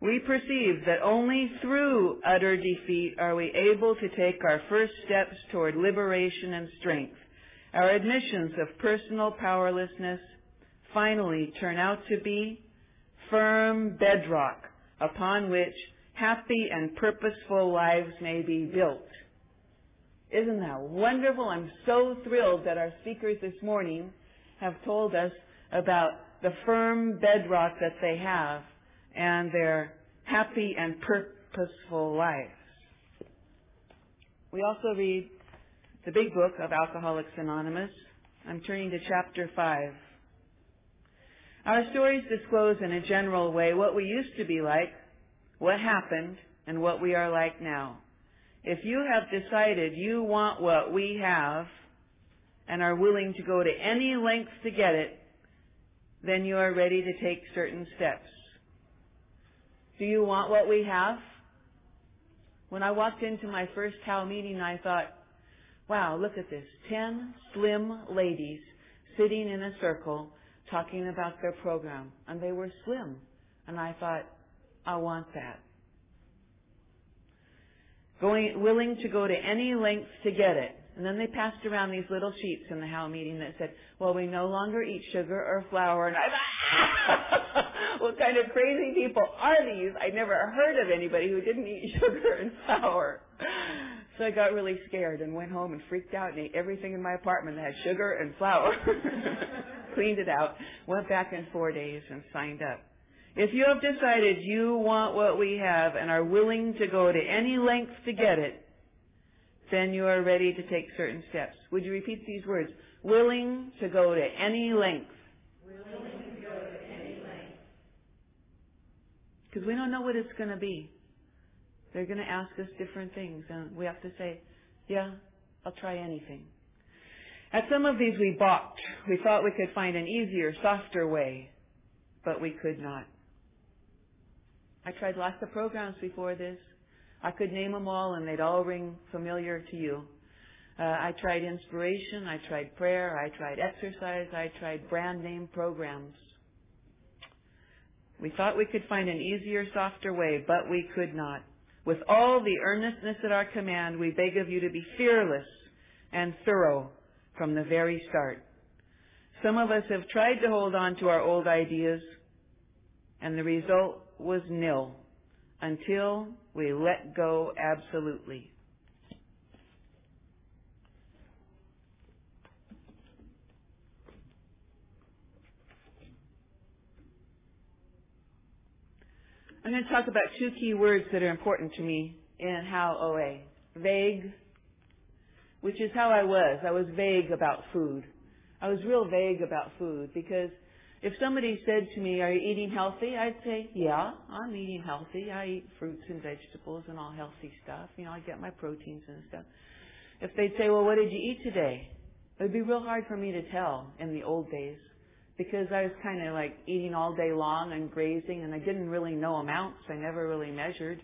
[SPEAKER 4] We perceive that only through utter defeat are we able to take our first steps toward liberation and strength. Our admissions of personal powerlessness, finally turn out to be firm bedrock upon which happy and purposeful lives may be built. Isn't that wonderful? I'm so thrilled that our speakers this morning have told us about the firm bedrock that they have and their happy and purposeful lives. We also read the big book of Alcoholics Anonymous. I'm turning to chapter 5. Our stories disclose in a general way what we used to be like, what happened, and what we are like now. If you have decided you want what we have and are willing to go to any lengths to get it, then you are ready to take certain steps. Do you want what we have? When I walked into my first How meeting, I thought, wow, look at this. Ten slim ladies sitting in a circle talking about their program, and they were slim. And I thought, I want that. Going, willing to go to any lengths to get it. And then they passed around these little sheets in the How meeting that said, well, we no longer eat sugar or flour. And I thought, what kind of crazy people are these? I never heard of anybody who didn't eat sugar and flour. So I got really scared and went home and freaked out and ate everything in my apartment that had sugar and flour. Cleaned it out, went back in four days and signed up. If you have decided you want what we have and are willing to go to any length to get it, then you are ready to take certain steps. Would you repeat these words? Willing to go to any length. Willing to go to any length. Because we don't know what it's going to be. They're going to ask us different things, and we have to say, yeah, I'll try anything. At some of these we balked. We thought we could find an easier, softer way, but we could not. I tried lots of programs before this. I could name them all and they'd all ring familiar to you. Uh, I tried inspiration, I tried prayer, I tried exercise, I tried brand name programs. We thought we could find an easier, softer way, but we could not. With all the earnestness at our command, we beg of you to be fearless and thorough from the very start. Some of us have tried to hold on to our old ideas, and the result was nil until we let go absolutely. I'm going to talk about two key words that are important to me in How OA. Vague, which is how I was. I was vague about food. I was real vague about food because if somebody said to me, are you eating healthy? I'd say, yeah, I'm eating healthy. I eat fruits and vegetables and all healthy stuff. You know, I get my proteins and stuff. If they'd say, well, what did you eat today? It would be real hard for me to tell in the old days because I was kind of like eating all day long and grazing and I didn't really know amounts. I never really measured.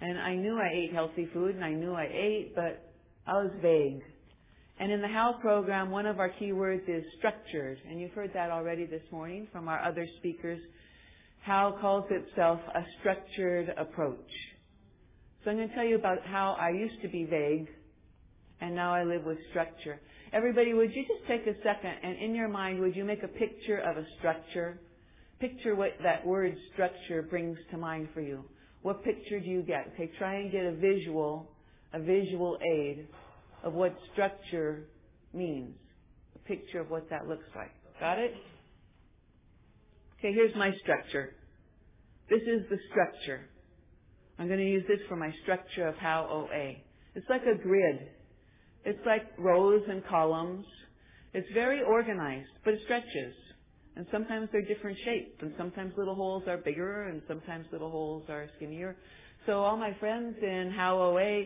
[SPEAKER 4] And I knew I ate healthy food and I knew I ate, but I was vague. And in the HOW program, one of our key words is structured. And you've heard that already this morning from our other speakers. HOW calls itself a structured approach. So I'm going to tell you about how I used to be vague and now I live with structure. Everybody, would you just take a second and in your mind, would you make a picture of a structure? Picture what that word structure brings to mind for you. What picture do you get? Okay, try and get a visual, a visual aid of what structure means. A picture of what that looks like. Got it? Okay, here's my structure. This is the structure. I'm going to use this for my structure of how OA. It's like a grid. It's like rows and columns. It's very organized, but it stretches. And sometimes they're different shapes, and sometimes little holes are bigger, and sometimes little holes are skinnier. So all my friends in How OA,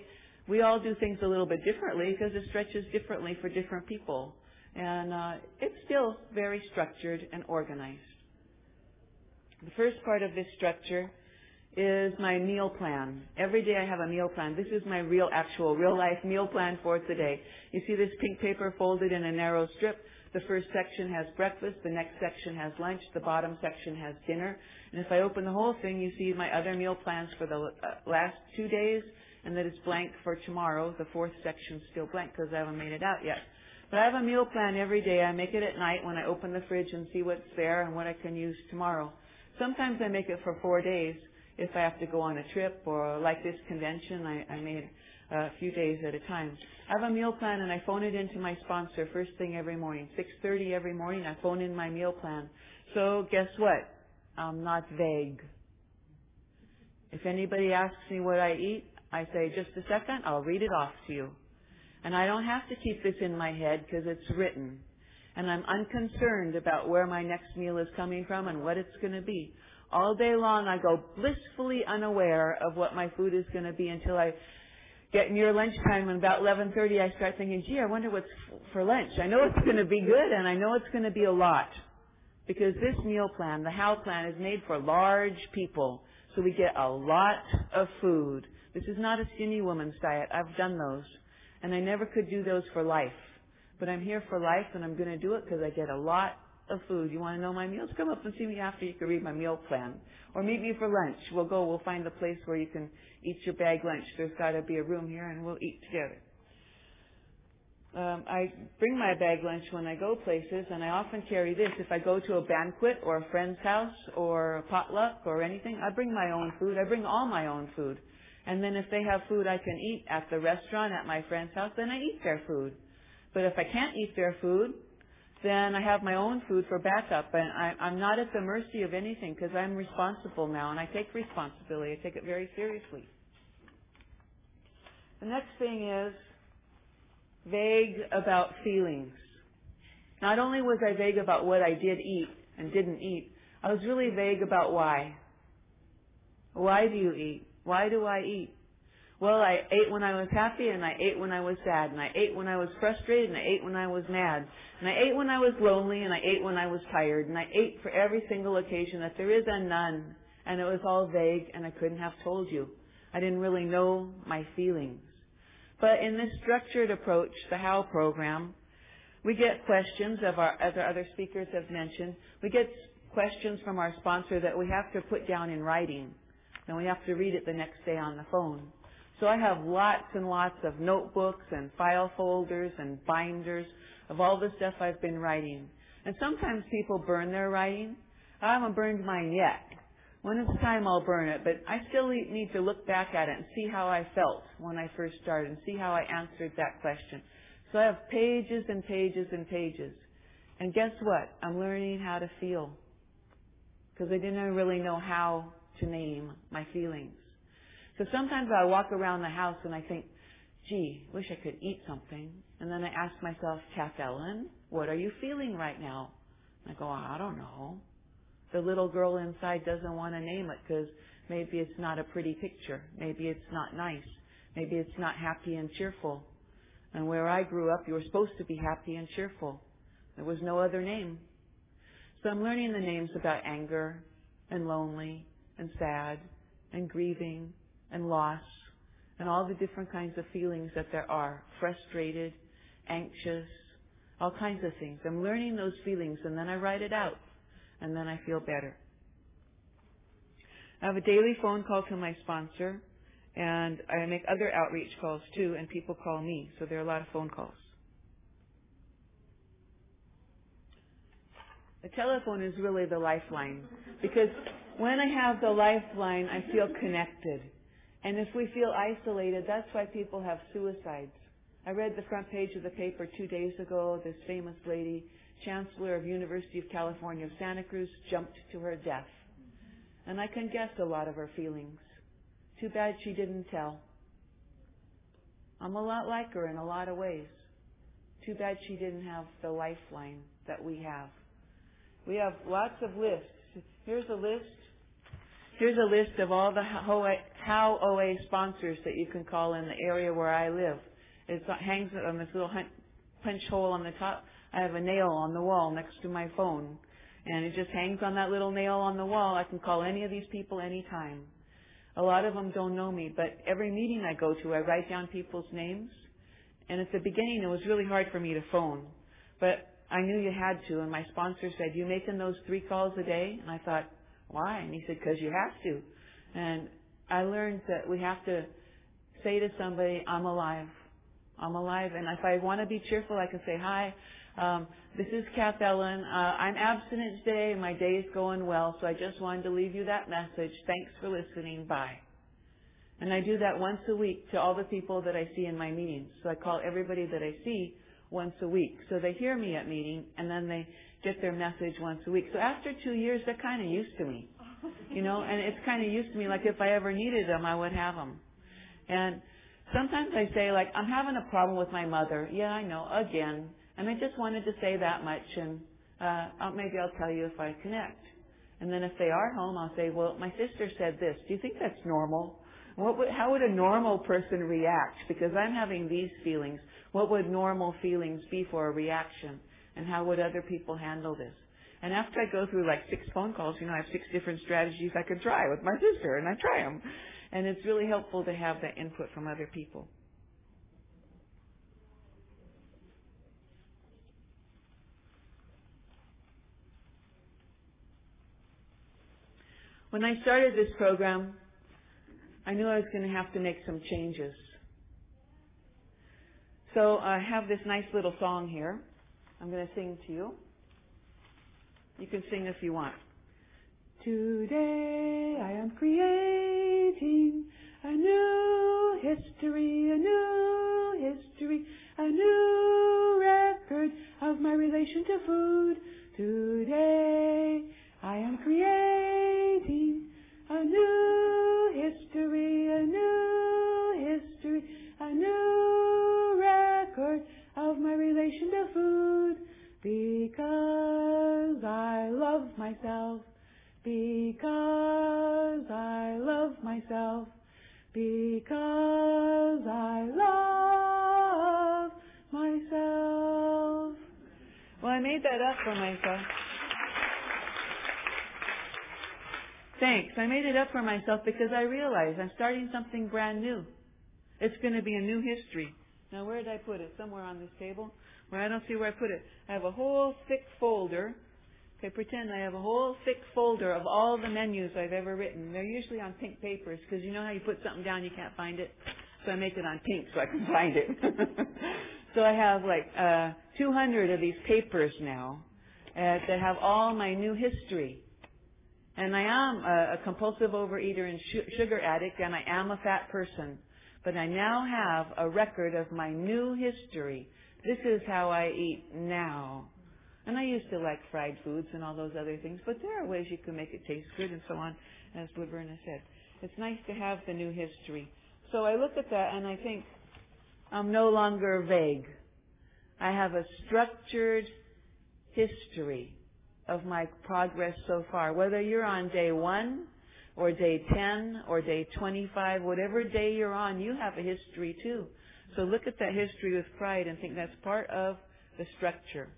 [SPEAKER 4] we all do things a little bit differently because it stretches differently for different people. And uh, it's still very structured and organized. The first part of this structure is my meal plan. Every day I have a meal plan. This is my real, actual, real life meal plan for today. You see this pink paper folded in a narrow strip. The first section has breakfast, the next section has lunch, the bottom section has dinner. And if I open the whole thing, you see my other meal plans for the uh, last two days and that it's blank for tomorrow. The fourth section's still blank because I haven't made it out yet. But I have a meal plan every day. I make it at night when I open the fridge and see what's there and what I can use tomorrow. Sometimes I make it for four days if I have to go on a trip or like this convention, I, I made a few days at a time. I have a meal plan and I phone it into my sponsor first thing every morning. 6.30 every morning I phone in my meal plan. So guess what? I'm not vague. If anybody asks me what I eat, I say, just a second, I'll read it off to you. And I don't have to keep this in my head because it's written. And I'm unconcerned about where my next meal is coming from and what it's going to be. All day long I go blissfully unaware of what my food is going to be until I get near lunchtime and about 11.30 I start thinking, gee, I wonder what's for lunch. I know it's going to be good and I know it's going to be a lot. Because this meal plan, the HOW plan, is made for large people. So we get a lot of food. This is not a skinny woman's diet. I've done those. And I never could do those for life. But I'm here for life and I'm going to do it because I get a lot of food. You want to know my meals? Come up and see me after you can read my meal plan. Or meet me for lunch. We'll go, we'll find a place where you can eat your bag lunch. There's got to be a room here and we'll eat together. Um, I bring my bag lunch when I go places, and I often carry this. If I go to a banquet or a friend's house or a potluck or anything, I bring my own food. I bring all my own food. And then if they have food I can eat at the restaurant at my friend's house, then I eat their food. But if I can't eat their food, then I have my own food for backup, and I, I'm not at the mercy of anything because I'm responsible now, and I take responsibility. I take it very seriously. The next thing is vague about feelings. Not only was I vague about what I did eat and didn't eat, I was really vague about why. Why do you eat? Why do I eat? Well, I ate when I was happy and I ate when I was sad and I ate when I was frustrated and I ate when I was mad and I ate when I was lonely and I ate when I was tired and I ate for every single occasion that there is and none and it was all vague and I couldn't have told you. I didn't really know my feelings. But in this structured approach, the HOW program, we get questions of our, as our other speakers have mentioned, we get questions from our sponsor that we have to put down in writing. And we have to read it the next day on the phone. So I have lots and lots of notebooks and file folders and binders of all the stuff I've been writing. And sometimes people burn their writing. I haven't burned mine yet. When it's time, I'll burn it, but I still need to look back at it and see how I felt when I first started and see how I answered that question. So I have pages and pages and pages. And guess what? I'm learning how to feel. Because I didn't really know how to name my feelings. So sometimes I walk around the house and I think, gee, wish I could eat something. And then I ask myself, Kath Ellen, what are you feeling right now? And I go, I don't know. The little girl inside doesn't want to name it because maybe it's not a pretty picture. Maybe it's not nice. Maybe it's not happy and cheerful. And where I grew up, you were supposed to be happy and cheerful. There was no other name. So I'm learning the names about anger and lonely and sad and grieving and loss and all the different kinds of feelings that there are. Frustrated, anxious, all kinds of things. I'm learning those feelings and then I write it out and then I feel better. I have a daily phone call to my sponsor and I make other outreach calls too and people call me. So there are a lot of phone calls. The telephone is really the lifeline because when I have the lifeline, I feel connected. And if we feel isolated, that's why people have suicides. I read the front page of the paper two days ago. This famous lady, Chancellor of University of California Santa Cruz, jumped to her death. And I can guess a lot of her feelings. Too bad she didn't tell. I'm a lot like her in a lot of ways. Too bad she didn't have the lifeline that we have. We have lots of lists. Here's a list Here's a list of all the How OA sponsors that you can call in the area where I live. It hangs on this little punch hole on the top. I have a nail on the wall next to my phone. And it just hangs on that little nail on the wall. I can call any of these people anytime. A lot of them don't know me, but every meeting I go to, I write down people's names. And at the beginning, it was really hard for me to phone. But I knew you had to, and my sponsor said, you making those three calls a day? And I thought, why? And he said, because you have to. And I learned that we have to say to somebody, I'm alive. I'm alive. And if I want to be cheerful, I can say, hi, um, this is Kath Ellen. Uh, I'm abstinent today. My day is going well, so I just wanted to leave you that message. Thanks for listening. Bye. And I do that once a week to all the people that I see in my meetings. So I call everybody that I see once a week. So they hear me at meeting, and then they get their message once a week. So after two years, they're kind of used to me, you know, and it's kind of used to me. Like if I ever needed them, I would have them. And sometimes I say like, I'm having a problem with my mother. Yeah, I know, again. And I just wanted to say that much, and uh, I'll, maybe I'll tell you if I connect. And then if they are home, I'll say, well, my sister said this. Do you think that's normal? What would, how would a normal person react? Because I'm having these feelings. What would normal feelings be for a reaction? and how would other people handle this? And after I go through like six phone calls, you know, I have six different strategies I could try with my sister, and I try them. And it's really helpful to have that input from other people. When I started this program, I knew I was going to have to make some changes. So I have this nice little song here. I'm going to sing to you. You can sing if you want. Today I am creating a new history, a new history, a new record of my relation to food. Today I am creating a new history, a new history, a new record of my relation to food. Because I love myself. Because I love myself. Because I love myself. Well, I made that up for myself. Thanks. I made it up for myself because I realized I'm starting something brand new. It's going to be a new history. Now, where did I put it? Somewhere on this table? Well, I don't see where I put it. I have a whole thick folder. Okay, pretend I have a whole thick folder of all the menus I've ever written. They're usually on pink papers because you know how you put something down you can't find it? So I make it on pink so I can find it. so I have like uh, 200 of these papers now uh, that have all my new history. And I am a, a compulsive overeater and sh- sugar addict, and I am a fat person. But I now have a record of my new history. This is how I eat now. And I used to like fried foods and all those other things, but there are ways you can make it taste good and so on, as Laverna said. It's nice to have the new history. So I look at that and I think, I'm no longer vague. I have a structured history of my progress so far. Whether you're on day one, or day 10, or day 25, whatever day you're on, you have a history too. So look at that history with pride and think that's part of the structure.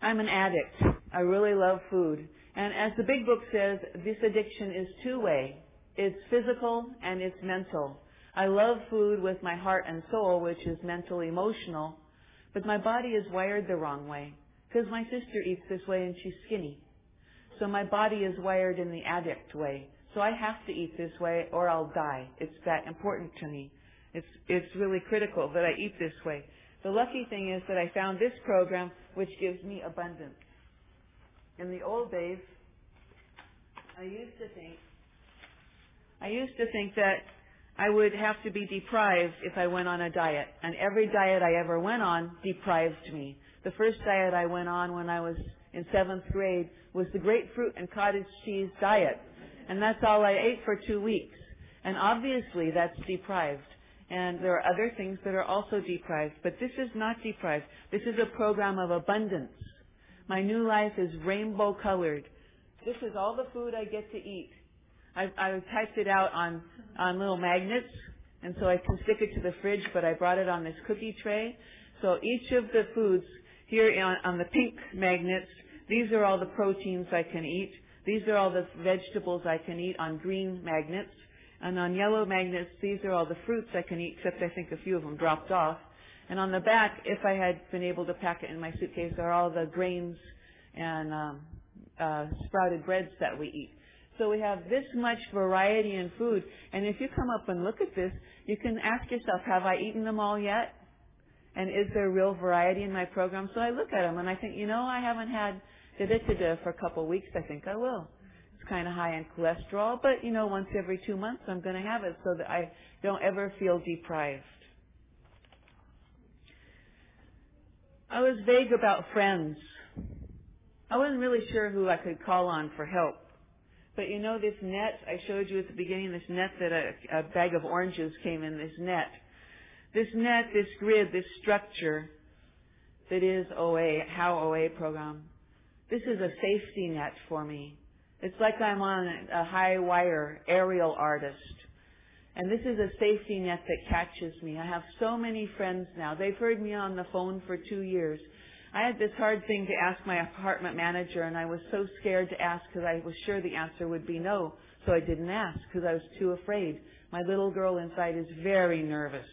[SPEAKER 4] I'm an addict. I really love food. And as the big book says, this addiction is two-way. It's physical and it's mental. I love food with my heart and soul, which is mental emotional, but my body is wired the wrong way. Because my sister eats this way and she's skinny. So my body is wired in the addict way. So I have to eat this way or I'll die. It's that important to me. It's, it's really critical that I eat this way. The lucky thing is that I found this program which gives me abundance. In the old days, I used to think, I used to think that I would have to be deprived if I went on a diet. And every diet I ever went on deprived me. The first diet I went on when I was in seventh grade was the grapefruit and cottage cheese diet. And that's all I ate for two weeks. And obviously that's deprived. And there are other things that are also deprived. But this is not deprived. This is a program of abundance. My new life is rainbow colored. This is all the food I get to eat. I, I typed it out on, on little magnets, and so I can stick it to the fridge, but I brought it on this cookie tray. So each of the foods here on, on the pink magnets, these are all the proteins I can eat. These are all the vegetables I can eat on green magnets. And on yellow magnets, these are all the fruits I can eat, except I think a few of them dropped off. And on the back, if I had been able to pack it in my suitcase, are all the grains and um, uh, sprouted breads that we eat. So we have this much variety in food. And if you come up and look at this, you can ask yourself, have I eaten them all yet? And is there real variety in my program? So I look at them and I think, you know, I haven't had da-da-da-da for a couple of weeks. I think I will. It's kind of high in cholesterol, but you know, once every two months I'm going to have it so that I don't ever feel deprived. I was vague about friends. I wasn't really sure who I could call on for help. But you know this net I showed you at the beginning, this net that a, a bag of oranges came in, this net. This net, this grid, this structure that is OA, How OA program. This is a safety net for me. It's like I'm on a high wire aerial artist. And this is a safety net that catches me. I have so many friends now. They've heard me on the phone for two years. I had this hard thing to ask my apartment manager, and I was so scared to ask because I was sure the answer would be no. So I didn't ask because I was too afraid. My little girl inside is very nervous.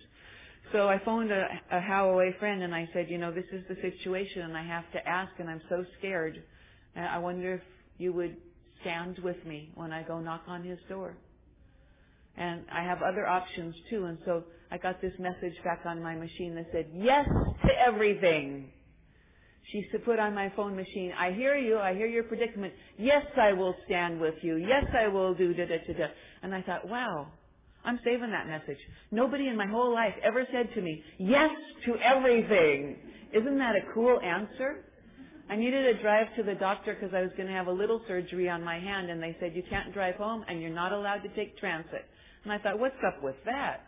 [SPEAKER 4] So I phoned a, a How friend and I said, you know, this is the situation and I have to ask and I'm so scared. I wonder if you would stand with me when I go knock on his door. And I have other options too. And so I got this message back on my machine that said, yes to everything. She said, put on my phone machine, I hear you, I hear your predicament. Yes, I will stand with you. Yes, I will do da da da da. And I thought, wow, I'm saving that message. Nobody in my whole life ever said to me, yes to everything. Isn't that a cool answer? I needed a drive to the doctor because I was going to have a little surgery on my hand and they said you can't drive home and you're not allowed to take transit. And I thought, what's up with that?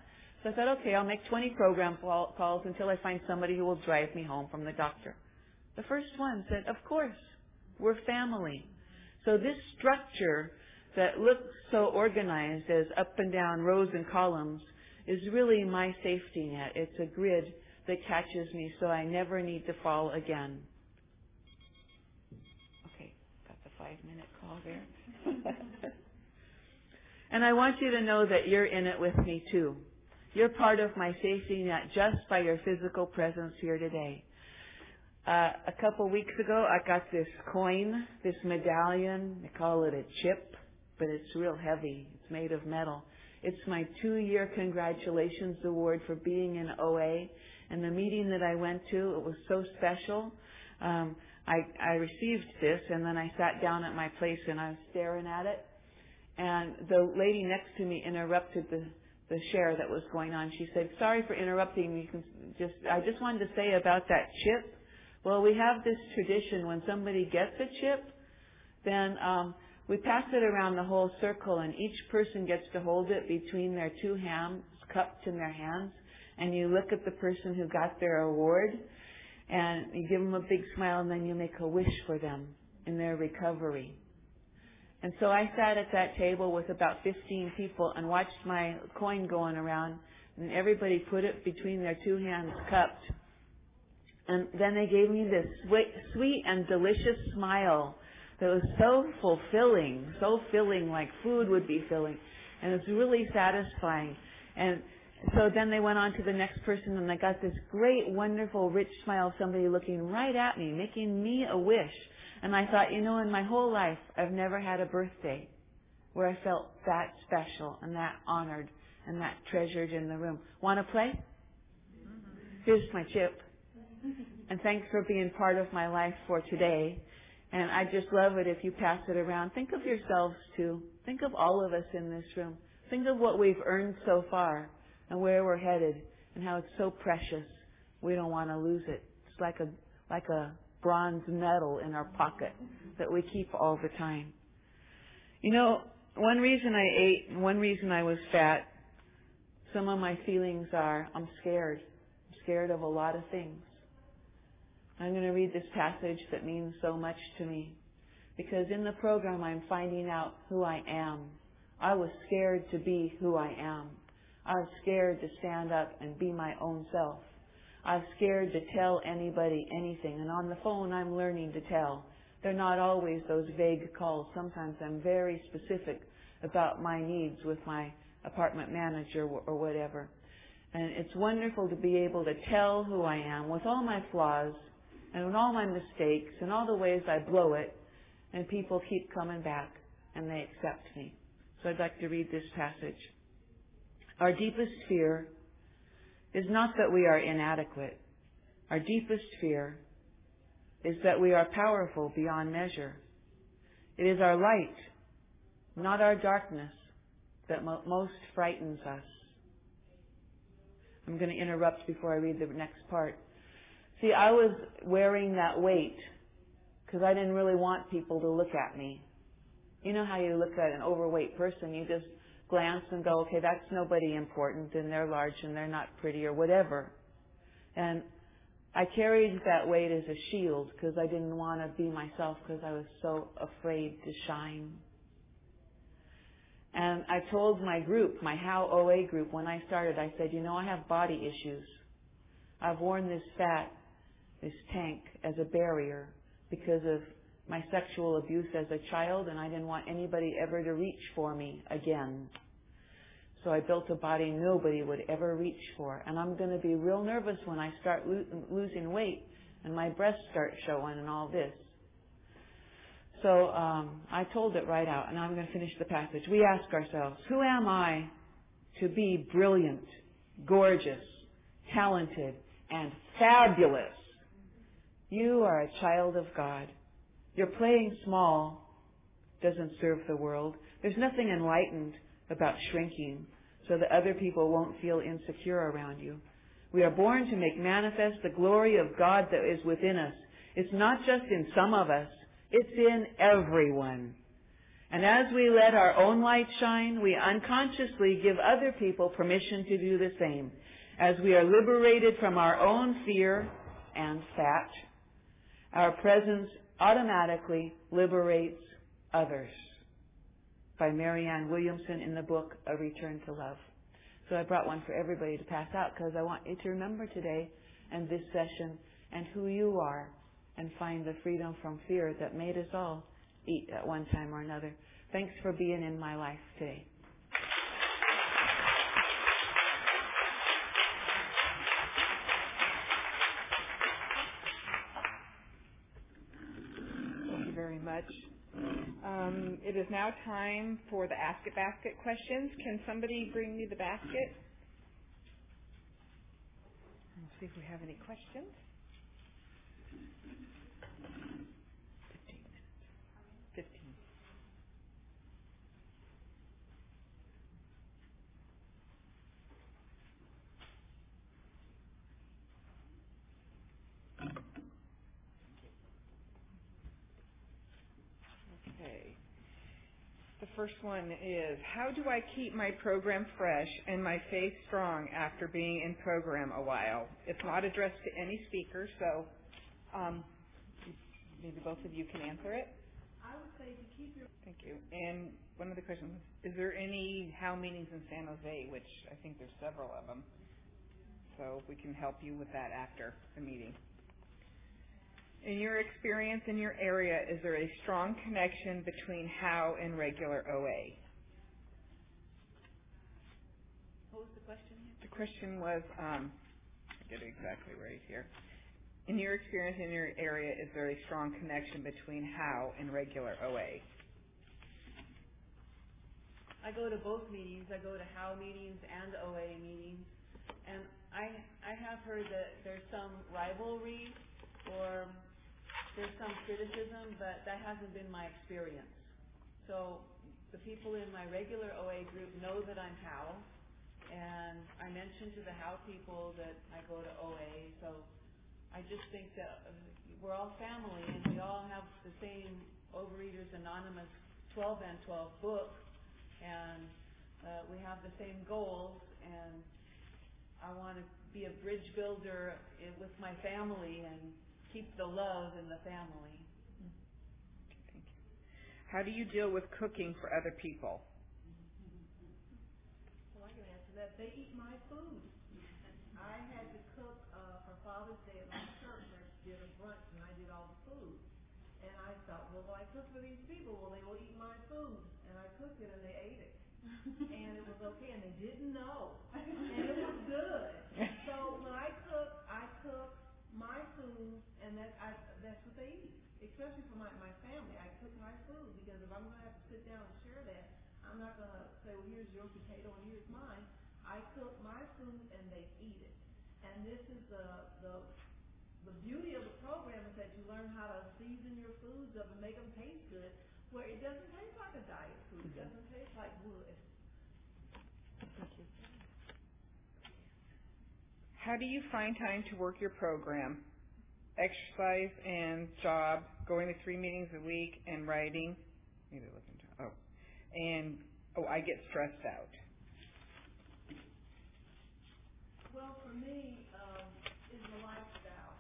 [SPEAKER 4] So I thought, okay, I'll make 20 program calls until I find somebody who will drive me home from the doctor. The first one said, of course, we're family. So this structure that looks so organized as up and down rows and columns is really my safety net. It's a grid that catches me so I never need to fall again. Okay, got the five minute call there. and I want you to know that you're in it with me too. You're part of my safety net just by your physical presence here today. Uh, a couple weeks ago, I got this coin, this medallion. They call it a chip, but it's real heavy. It's made of metal. It's my two-year congratulations award for being in OA. And the meeting that I went to, it was so special. Um, I, I received this, and then I sat down at my place and I was staring at it. And the lady next to me interrupted the the share that was going on. She said, "Sorry for interrupting. You can just I just wanted to say about that chip. Well, we have this tradition when somebody gets a chip, then um, we pass it around the whole circle, and each person gets to hold it between their two hands, cupped in their hands, and you look at the person who got their award, and you give them a big smile, and then you make a wish for them in their recovery. And so I sat at that table with about 15 people and watched my coin going around, and everybody put it between their two hands cupped. And then they gave me this sweet, and delicious smile that was so fulfilling, so filling like food would be filling. And it was really satisfying. And so then they went on to the next person and I got this great, wonderful, rich smile of somebody looking right at me, making me a wish. And I thought, you know, in my whole life, I've never had a birthday where I felt that special and that honored and that treasured in the room. Want to play? Mm-hmm. Here's my chip. And thanks for being part of my life for today. And I just love it if you pass it around. Think of yourselves too. Think of all of us in this room. Think of what we've earned so far and where we're headed and how it's so precious. We don't want to lose it. It's like a like a bronze medal in our pocket that we keep all the time. You know, one reason I ate, one reason I was fat, some of my feelings are I'm scared. I'm scared of a lot of things. I'm going to read this passage that means so much to me because in the program I'm finding out who I am. I was scared to be who I am. I was scared to stand up and be my own self. I'm scared to tell anybody anything. And on the phone, I'm learning to tell. They're not always those vague calls. Sometimes I'm very specific about my needs with my apartment manager or whatever. And it's wonderful to be able to tell who I am with all my flaws and all my mistakes and all the ways I blow it. And people keep coming back and they accept me. So I'd like to read this passage. Our deepest fear is not that we are inadequate. Our deepest fear is that we are powerful beyond measure. It is our light, not our darkness, that mo- most frightens us. I'm going to interrupt before I read the next part. See, I was wearing that weight because I didn't really want people to look at me. You know how you look at an overweight person, you just glance and go, okay, that's nobody important and they're large and they're not pretty or whatever. And I carried that weight as a shield because I didn't want to be myself because I was so afraid to shine. And I told my group, my How OA group, when I started, I said, you know, I have body issues. I've worn this fat, this tank as a barrier because of my sexual abuse as a child and I didn't want anybody ever to reach for me again. So I built a body nobody would ever reach for. And I'm going to be real nervous when I start lo- losing weight and my breasts start showing and all this. So um, I told it right out, and I'm going to finish the passage. We ask ourselves, who am I to be brilliant, gorgeous, talented, and fabulous? You are a child of God. Your playing small doesn't serve the world. There's nothing enlightened about shrinking. so that other people won't feel insecure around you. We are born to make manifest the glory of God that is within us. It's not just in some of us, it's in everyone. And as we let our own light shine, we unconsciously give other people permission to do the same. As we are liberated from our own fear and fat, our presence automatically liberates others. By Marianne Williamson in the book A Return to Love. So I brought one for everybody to pass out because I want you to remember today and this session and who you are and find the freedom from fear that made us all eat at one time or another. Thanks for being in my life today.
[SPEAKER 2] Much. Um, it is now time for the Ask-It Basket questions. Can somebody bring me the basket? Let's see if we have any questions. Fifteen minutes. Fifteen. Okay. The first one is, how do I keep my program fresh and my faith strong after being in program a while? It's not addressed to any speaker, so um, maybe both of you can answer it.
[SPEAKER 3] I would say to keep your
[SPEAKER 2] Thank you. And one other question, is there any HOW meetings in San Jose, which I think there's several of them, so we can help you with that after the meeting. In your experience in your area, is there a strong connection between HOW and regular OA?
[SPEAKER 4] What was the question?
[SPEAKER 2] The question was, um, I get it exactly right here. In your experience in your area, is there a strong connection between HOW and regular OA?
[SPEAKER 4] I go to both meetings. I go to HOW meetings and OA meetings. And I, I have heard that there's some rivalry or there's some criticism, but that hasn't been my experience. So the people in my regular OA group know that I'm HOW. And I mentioned to the HOW people that I go to OA. So I just think that uh, we're all family and we all have the same Overeaters Anonymous 12 and 12 book and uh, we have the same goals and I want to be a bridge builder with my family and keep the love in the family.
[SPEAKER 2] Thank you. How do you deal with cooking for other people?
[SPEAKER 3] Well, I can answer that. They eat my food. I had to cook uh, for Father's Day at my church. I did a brunch and I did all the food. And I thought, well, when I cook for these people, well, they will eat my food. And I cooked it and they ate it. and it was okay, and they didn't know. And it was good. So when I cook, I cook my food, and that I that's what they eat. Especially for my my family, I cook my food because if I'm gonna have to sit down and share that, I'm not gonna say, well, here's your potato and here's mine. I cook my food and they eat it. And this is the the the beauty of the program is that you learn how to season your foods up and make them taste good, where it doesn't taste like a diet food. It mm-hmm. doesn't taste like wood.
[SPEAKER 2] How do you find time to work your program? Exercise and job, going to three meetings a week and writing. Maybe looking to, oh. And, oh, I get stressed out.
[SPEAKER 3] Well, for me, um, is the lifestyle.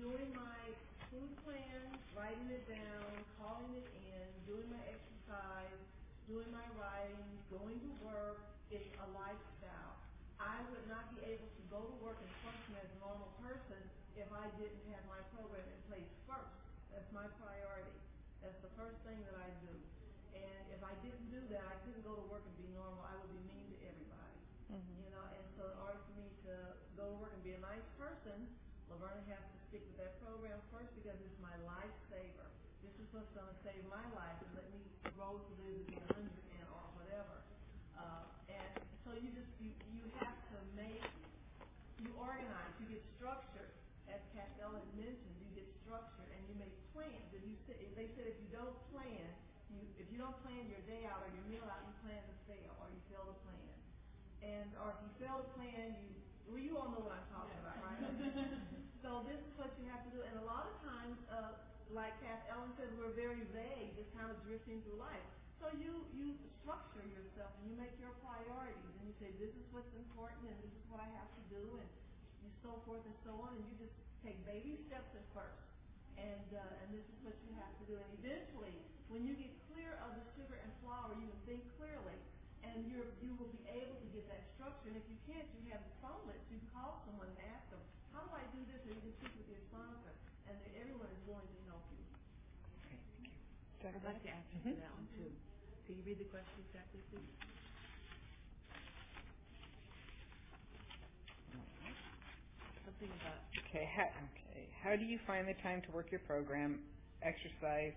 [SPEAKER 3] Doing my food plan, writing it down, calling it in, doing my exercise, doing my writing, going to work is a lifestyle. I would not be able to go to work and function as a normal person if I didn't have my program in place first. That's my priority. That's the first thing that I do. And if I didn't do that, I couldn't go to work and be normal. I would be mean to everybody. You know, and so in order for me to go to work and be a nice person, Laverna has to stick with that program first because it's my lifesaver. This is what's gonna save my life and let me grow to live to hundred and or whatever. Uh, and so you just, you, you have to make, you organize, you get structured. As Castell had mentioned, you get structured and you make plans. If you, sa- if they said if you don't plan, You, if you don't plan your day out or your meal out, you plan to fail or you fail to plan. And, or if you fail to plan, you, well, you all know what I'm talking about, right? so this is what you have to do. And a lot of times, uh, like Kath Ellen said, we're very vague, just kind of drifting through life. So you, you structure yourself and you make your priorities and you say, this is what's important and this is what I have to do and so forth and so on and you just take baby steps at first. And, uh, and this is what you have to do. And eventually, when you get clear of the sugar and flour, you can think clearly and you're, you will be able to get that structure. And if you can't, you have the phone list. You can call someone and ask them, how do I do this? And you can speak with your sponsor. And everyone is willing to help you. Okay, thank you.
[SPEAKER 5] I'd like to answer to that one too. Can you read the question exactly, please? Something about,
[SPEAKER 2] Okay, how, okay. How do you find the time to work your program, exercise,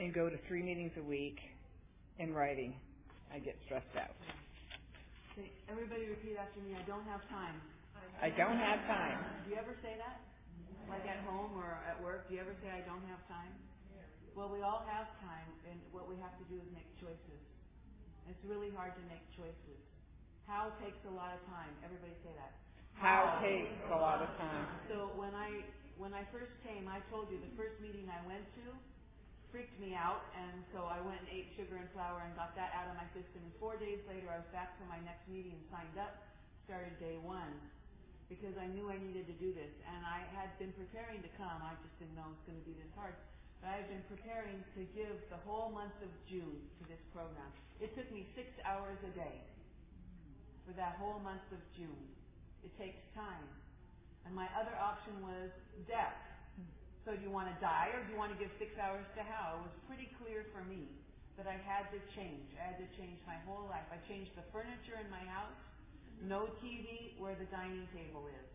[SPEAKER 2] and go to three meetings a week in writing? I get stressed out.
[SPEAKER 4] Say, everybody repeat after me, I don't have time.
[SPEAKER 2] I don't have time.
[SPEAKER 4] Do you ever say that? Like at home or at work, do you ever say, I don't have time? Well, we all have time, and what we have to do is make choices. It's really hard to make choices. How takes a lot of time. Everybody say that.
[SPEAKER 2] How takes a lot of time.
[SPEAKER 4] So when I when I first came, I told you the first meeting I went to freaked me out, and so I went and ate sugar and flour and got that out of my system. And four days later, I was back for my next meeting and signed up. Started day one because I knew I needed to do this, and I had been preparing to come. I just didn't know it was going to be this hard. But I had been preparing to give the whole month of June to this program. It took me six hours a day for that whole month of June. It takes time. And my other option was death. So do you want to die or do you want to give six hours to hell? It was pretty clear for me that I had to change. I had to change my whole life. I changed the furniture in my house. No TV where the dining table is.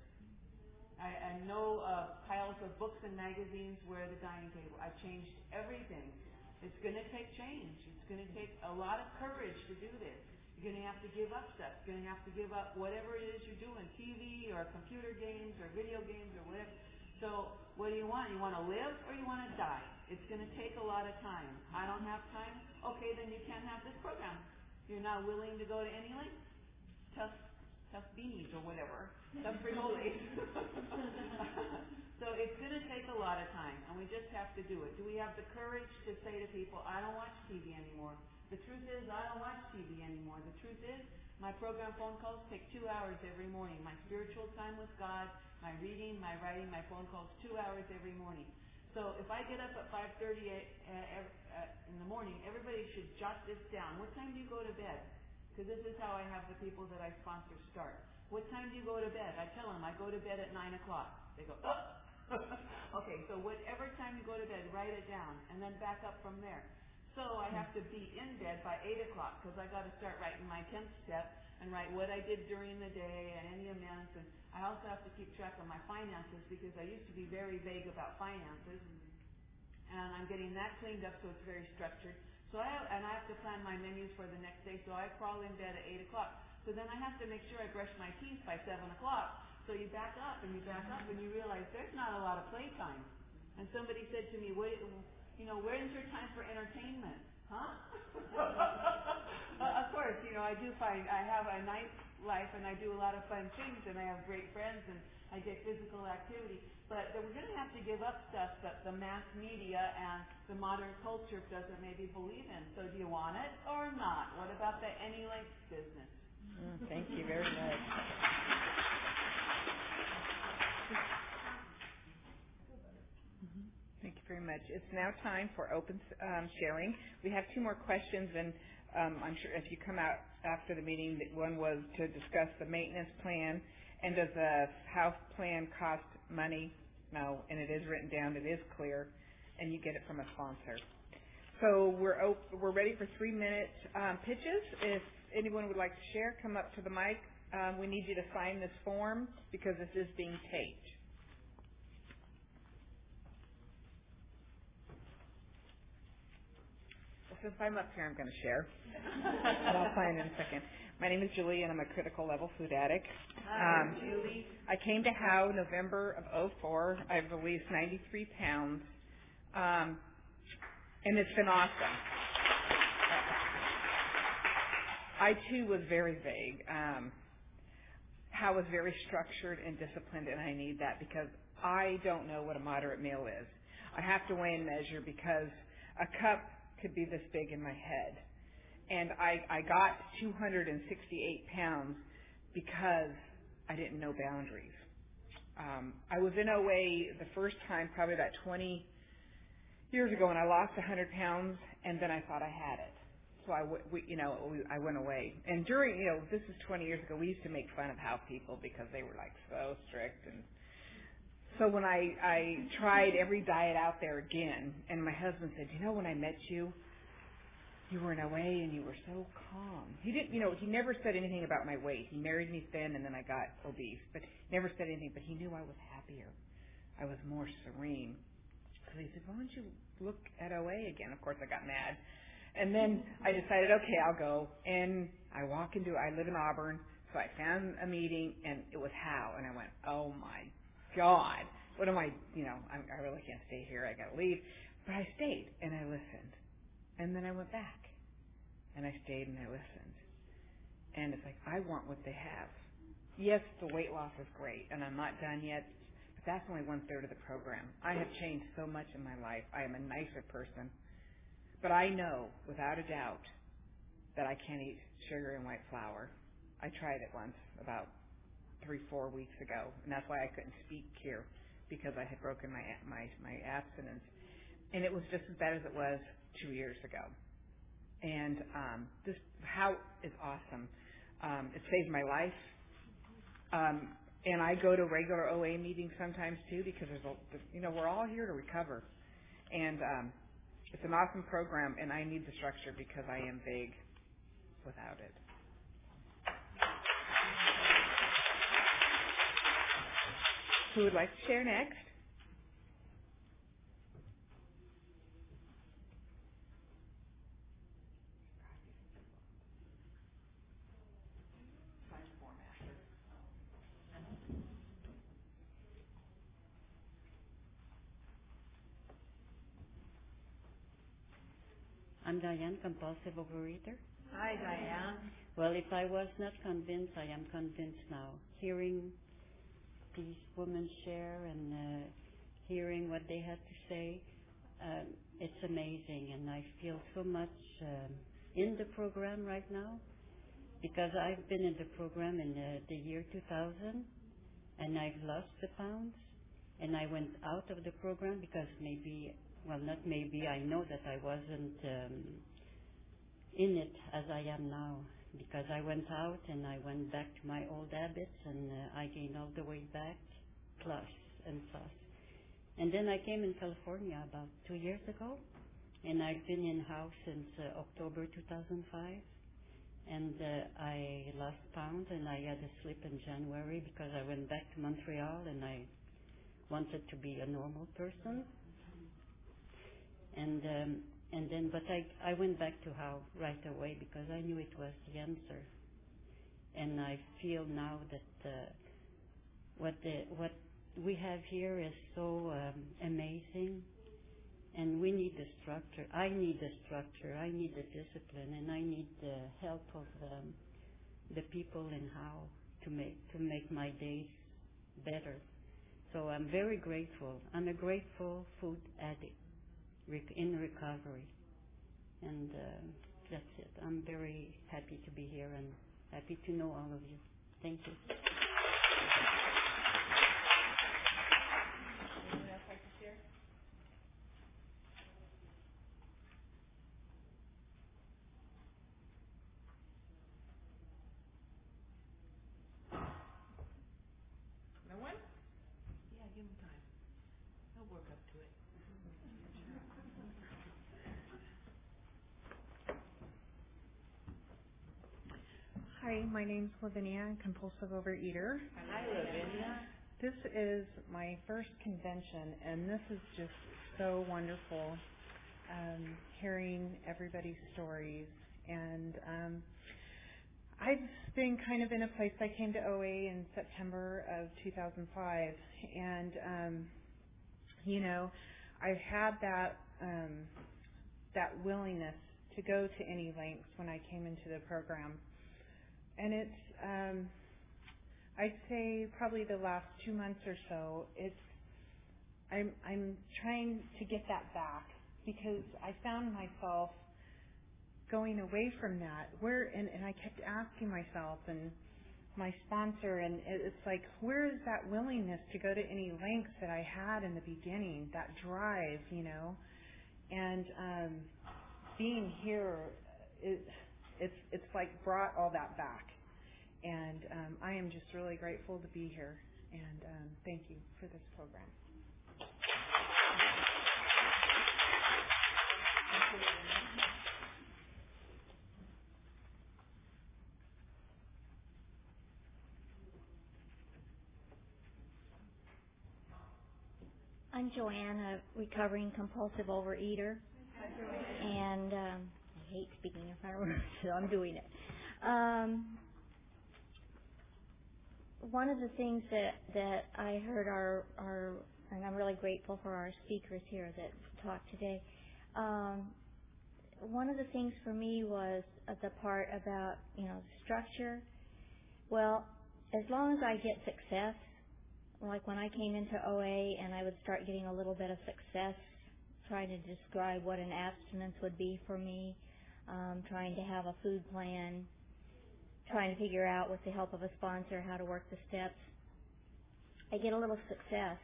[SPEAKER 4] I, and no uh, piles of books and magazines where the dining table. I changed everything. It's going to take change. It's going to take a lot of courage to do this. You're going to have to give up stuff. You're going to have to give up whatever it is you're doing, TV or computer games or video games or whatever. So what do you want? You want to live or you want to die? It's going to take a lot of time. I don't have time. Okay, then you can't have this program. You're not willing to go to any length. Tough, tough beanies or whatever. Tough frijoles. so it's going to take a lot of time, and we just have to do it. Do we have the courage to say to people, "I don't watch TV anymore"? The truth is, I don't watch TV anymore. The truth is, my program phone calls take two hours every morning. My spiritual time with God, my reading, my writing, my phone calls, two hours every morning. So if I get up at 5.30 uh, uh, in the morning, everybody should jot this down. What time do you go to bed? Because this is how I have the people that I sponsor start. What time do you go to bed? I tell them I go to bed at 9 o'clock. They go, oh! okay, so whatever time you go to bed, write it down, and then back up from there. So I hmm. have to be in bed by 8 o'clock because I got to start writing my 10th step and write what I did during the day and any amends. And I also have to keep track of my finances because I used to be very vague about finances. Hmm. And I'm getting that cleaned up so it's very structured. So I have, and I have to plan my menus for the next day. So I crawl in bed at 8 o'clock. So then I have to make sure I brush my teeth by 7 o'clock. So you back up and you back up and you realize there's not a lot of playtime. And somebody said to me, Wait, you know, where's your time for entertainment? Huh? uh, of course, you know, I do find I have a nice life and I do a lot of fun things and I have great friends and I get physical activity. But we're going to have to give up stuff that the mass media and the modern culture doesn't maybe believe in. So do you want it or not? What about the any length business?
[SPEAKER 2] Mm, thank you very much. Thank you very much. It's now time for open um, sharing. We have two more questions, and um, I'm sure if you come out after the meeting, one was to discuss the maintenance plan, and does the house plan cost money? No, and it is written down. It is clear, and you get it from a sponsor. So we're op- we're ready for three minute um, pitches. If anyone would like to share, come up to the mic. Um, we need you to sign this form because this is being taped. Since I'm up here, I'm going to share. and I'll sign in a second. My name is Julie, and I'm a critical level food addict.
[SPEAKER 4] Hi, um, Julie.
[SPEAKER 2] I came to HOW November of 04. I've released 93 pounds. Um, and it's been awesome. I too was very vague. Um, how was very structured and disciplined, and I need that because I don't know what a moderate meal is. I have to weigh and measure because a cup could be this big in my head. And I, I got 268 pounds because I didn't know boundaries. Um, I was in OA the first time, probably about 20 years ago, and I lost 100 pounds, and then I thought I had it. So I, we, you know, we, I went away. And during, you know, this is 20 years ago. We used to make fun of house people because they were like so strict. And so when I, I tried every diet out there again, and my husband said, you know, when I met you, you were in OA and you were so calm. He didn't, you know, he never said anything about my weight. He married me thin, and then I got obese, but never said anything. But he knew I was happier. I was more serene. So he said, why don't you look at OA again? Of course, I got mad. And then I decided, okay, I'll go. And I walk into, I live in Auburn, so I found a meeting, and it was How. And I went, oh my God, what am I, you know, I, I really can't stay here. I got to leave. But I stayed, and I listened. And then I went back. And I stayed and I listened. And it's like, I want what they have. Yes, the weight loss is great, and I'm not done yet, but that's only one third of the program. I have changed so much in my life. I am a nicer person. But I know, without a doubt, that I can't eat sugar and white flour. I tried it once about three, four weeks ago, and that's why I couldn't speak here because I had broken my my my abstinence, and it was just as bad as it was two years ago. And um, this HOW is awesome. Um, it saved my life. Um, and I go to regular OA meetings sometimes too because there's a you know we're all here to recover, and um, it's an awesome program, and I need the structure because I am vague without it. Who would like to share next?
[SPEAKER 6] I'm Diane, compulsive overeater.
[SPEAKER 4] Hi, Diane.
[SPEAKER 6] Well, if I was not convinced, I am convinced now. Hearing these women share and uh, hearing what they had to say, um, it's amazing, and I feel so much um, in the program right now because I've been in the program in the, the year 2000, and I've lost the pounds, and I went out of the program because maybe well, not maybe, I know that I wasn't um, in it as I am now because I went out and I went back to my old habits and uh, I gained all the way back, plus and plus. And then I came in California about two years ago and I've been in house since uh, October 2005 and uh, I lost pounds and I had a slip in January because I went back to Montreal and I wanted to be a normal person and um, and then but I I went back to HOW right away because I knew it was the answer, and I feel now that uh, what the what we have here is so um, amazing, and we need the structure. I need the structure. I need the discipline, and I need the help of um, the people and how to make to make my days better. So I'm very grateful. I'm a grateful food addict in recovery. And uh, that's it. I'm very happy to be here and happy to know all of you. Thank you.
[SPEAKER 2] No one?
[SPEAKER 4] Yeah, give him time. He'll work up to it.
[SPEAKER 7] Hi, my name's Lavinia, compulsive overeater.
[SPEAKER 2] Hi, Lavinia.
[SPEAKER 7] This is my first convention, and this is just so wonderful. Um, hearing everybody's stories, and um, I've been kind of in a place. I came to OA in September of 2005, and um, you know, I've had that um,
[SPEAKER 2] that willingness to go to any lengths when I came into the program. And it's, um, I'd say probably the last two months or so, it's, I'm, I'm trying to get that back because I found myself going away from that. Where, and, and I kept asking myself and my sponsor, and it's like, where is that willingness to go to any lengths that I had in the beginning, that drive, you know? And um, being here, it, it's it's like brought all that back, and um, I am just really grateful to be here. And um, thank you for this program.
[SPEAKER 8] I'm Joanne, a recovering compulsive overeater. And um, I hate speaking in front of her, so I'm doing it. Um, one of the things that that I heard our our and I'm really grateful for our speakers here that talked today. Um, one of the things for me was the part about you know structure. Well, as long as I get success, like when I came into OA and I would start getting a little bit of success trying to describe what an abstinence would be for me, um, trying to have a food plan, trying to figure out with the help of a sponsor how to work the steps. I get a little success.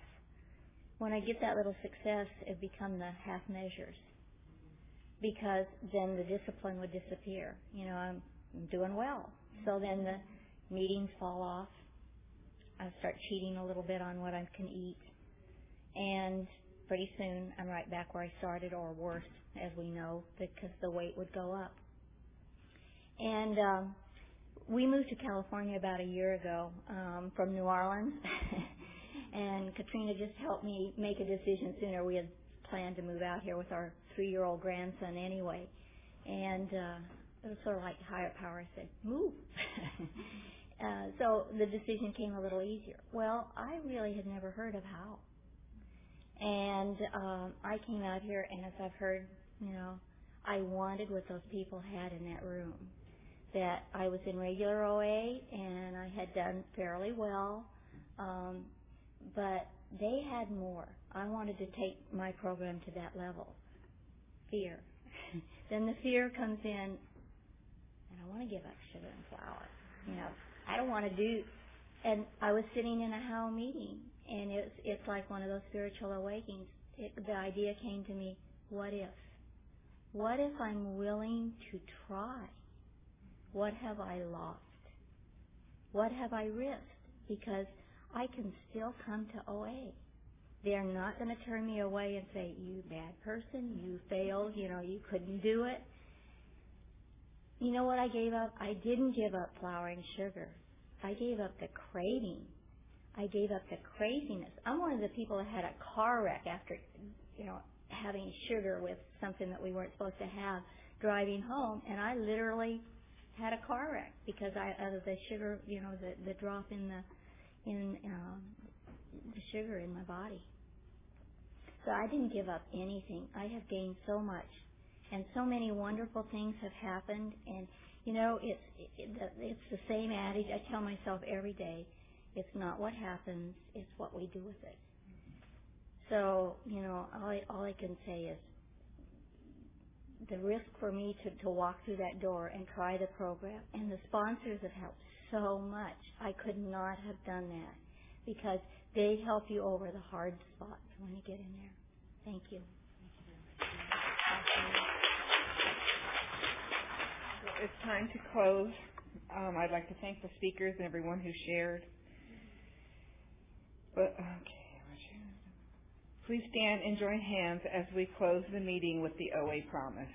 [SPEAKER 8] When I get that little success, it become the half measures because then the discipline would disappear. You know, I'm, doing well. So then the meetings fall off I start cheating a little bit on what I can eat. And pretty soon I'm right back where I started or worse, as we know, because the weight would go up. And um, we moved to California about a year ago um, from New Orleans. and Katrina just helped me make a decision sooner. We had planned to move out here with our three-year-old grandson anyway. And uh, it was sort of like higher power said, move. Uh, so the decision came a little easier. Well, I really had never heard of HOW. And um, I came out here, and as I've heard, you know, I wanted what those people had in that room. That I was in regular OA, and I had done fairly well, um, but they had more. I wanted to take my program to that level. Fear. then the fear comes in, and I want to give up sugar and flour. You know, I don't want to do. And I was sitting in a How meeting, and it's it's like one of those spiritual awakenings. It, the idea came to me: What if? What if I'm willing to try? What have I lost? What have I risked? Because I can still come to OA. They're not going to turn me away and say, you bad person, you failed, you know, you couldn't do it. You know what I gave up? I didn't give up flour and sugar. I gave up the craving. I gave up the craziness. I'm one of the people that had a car wreck after, you know, having sugar with something that we weren't supposed to have driving home, and I literally had a car wreck because I of the sugar, you know, the the drop in the in um, the sugar in my body. So I didn't give up anything. I have gained so much and so many wonderful things have happened. And you know, it's it, it's the same adage I tell myself every day. It's not what happens; it's what we do with it. So you know, all I, all I can say is the risk for me to, to walk through that door and try the program, and the sponsors have helped so much. I could not have done that because they help you over the hard spots when you get in there. Thank you.
[SPEAKER 4] it's time to close. Um, I'd like to thank the speakers and everyone who shared. But okay, please stand and join hands as we close the meeting with the OA promise.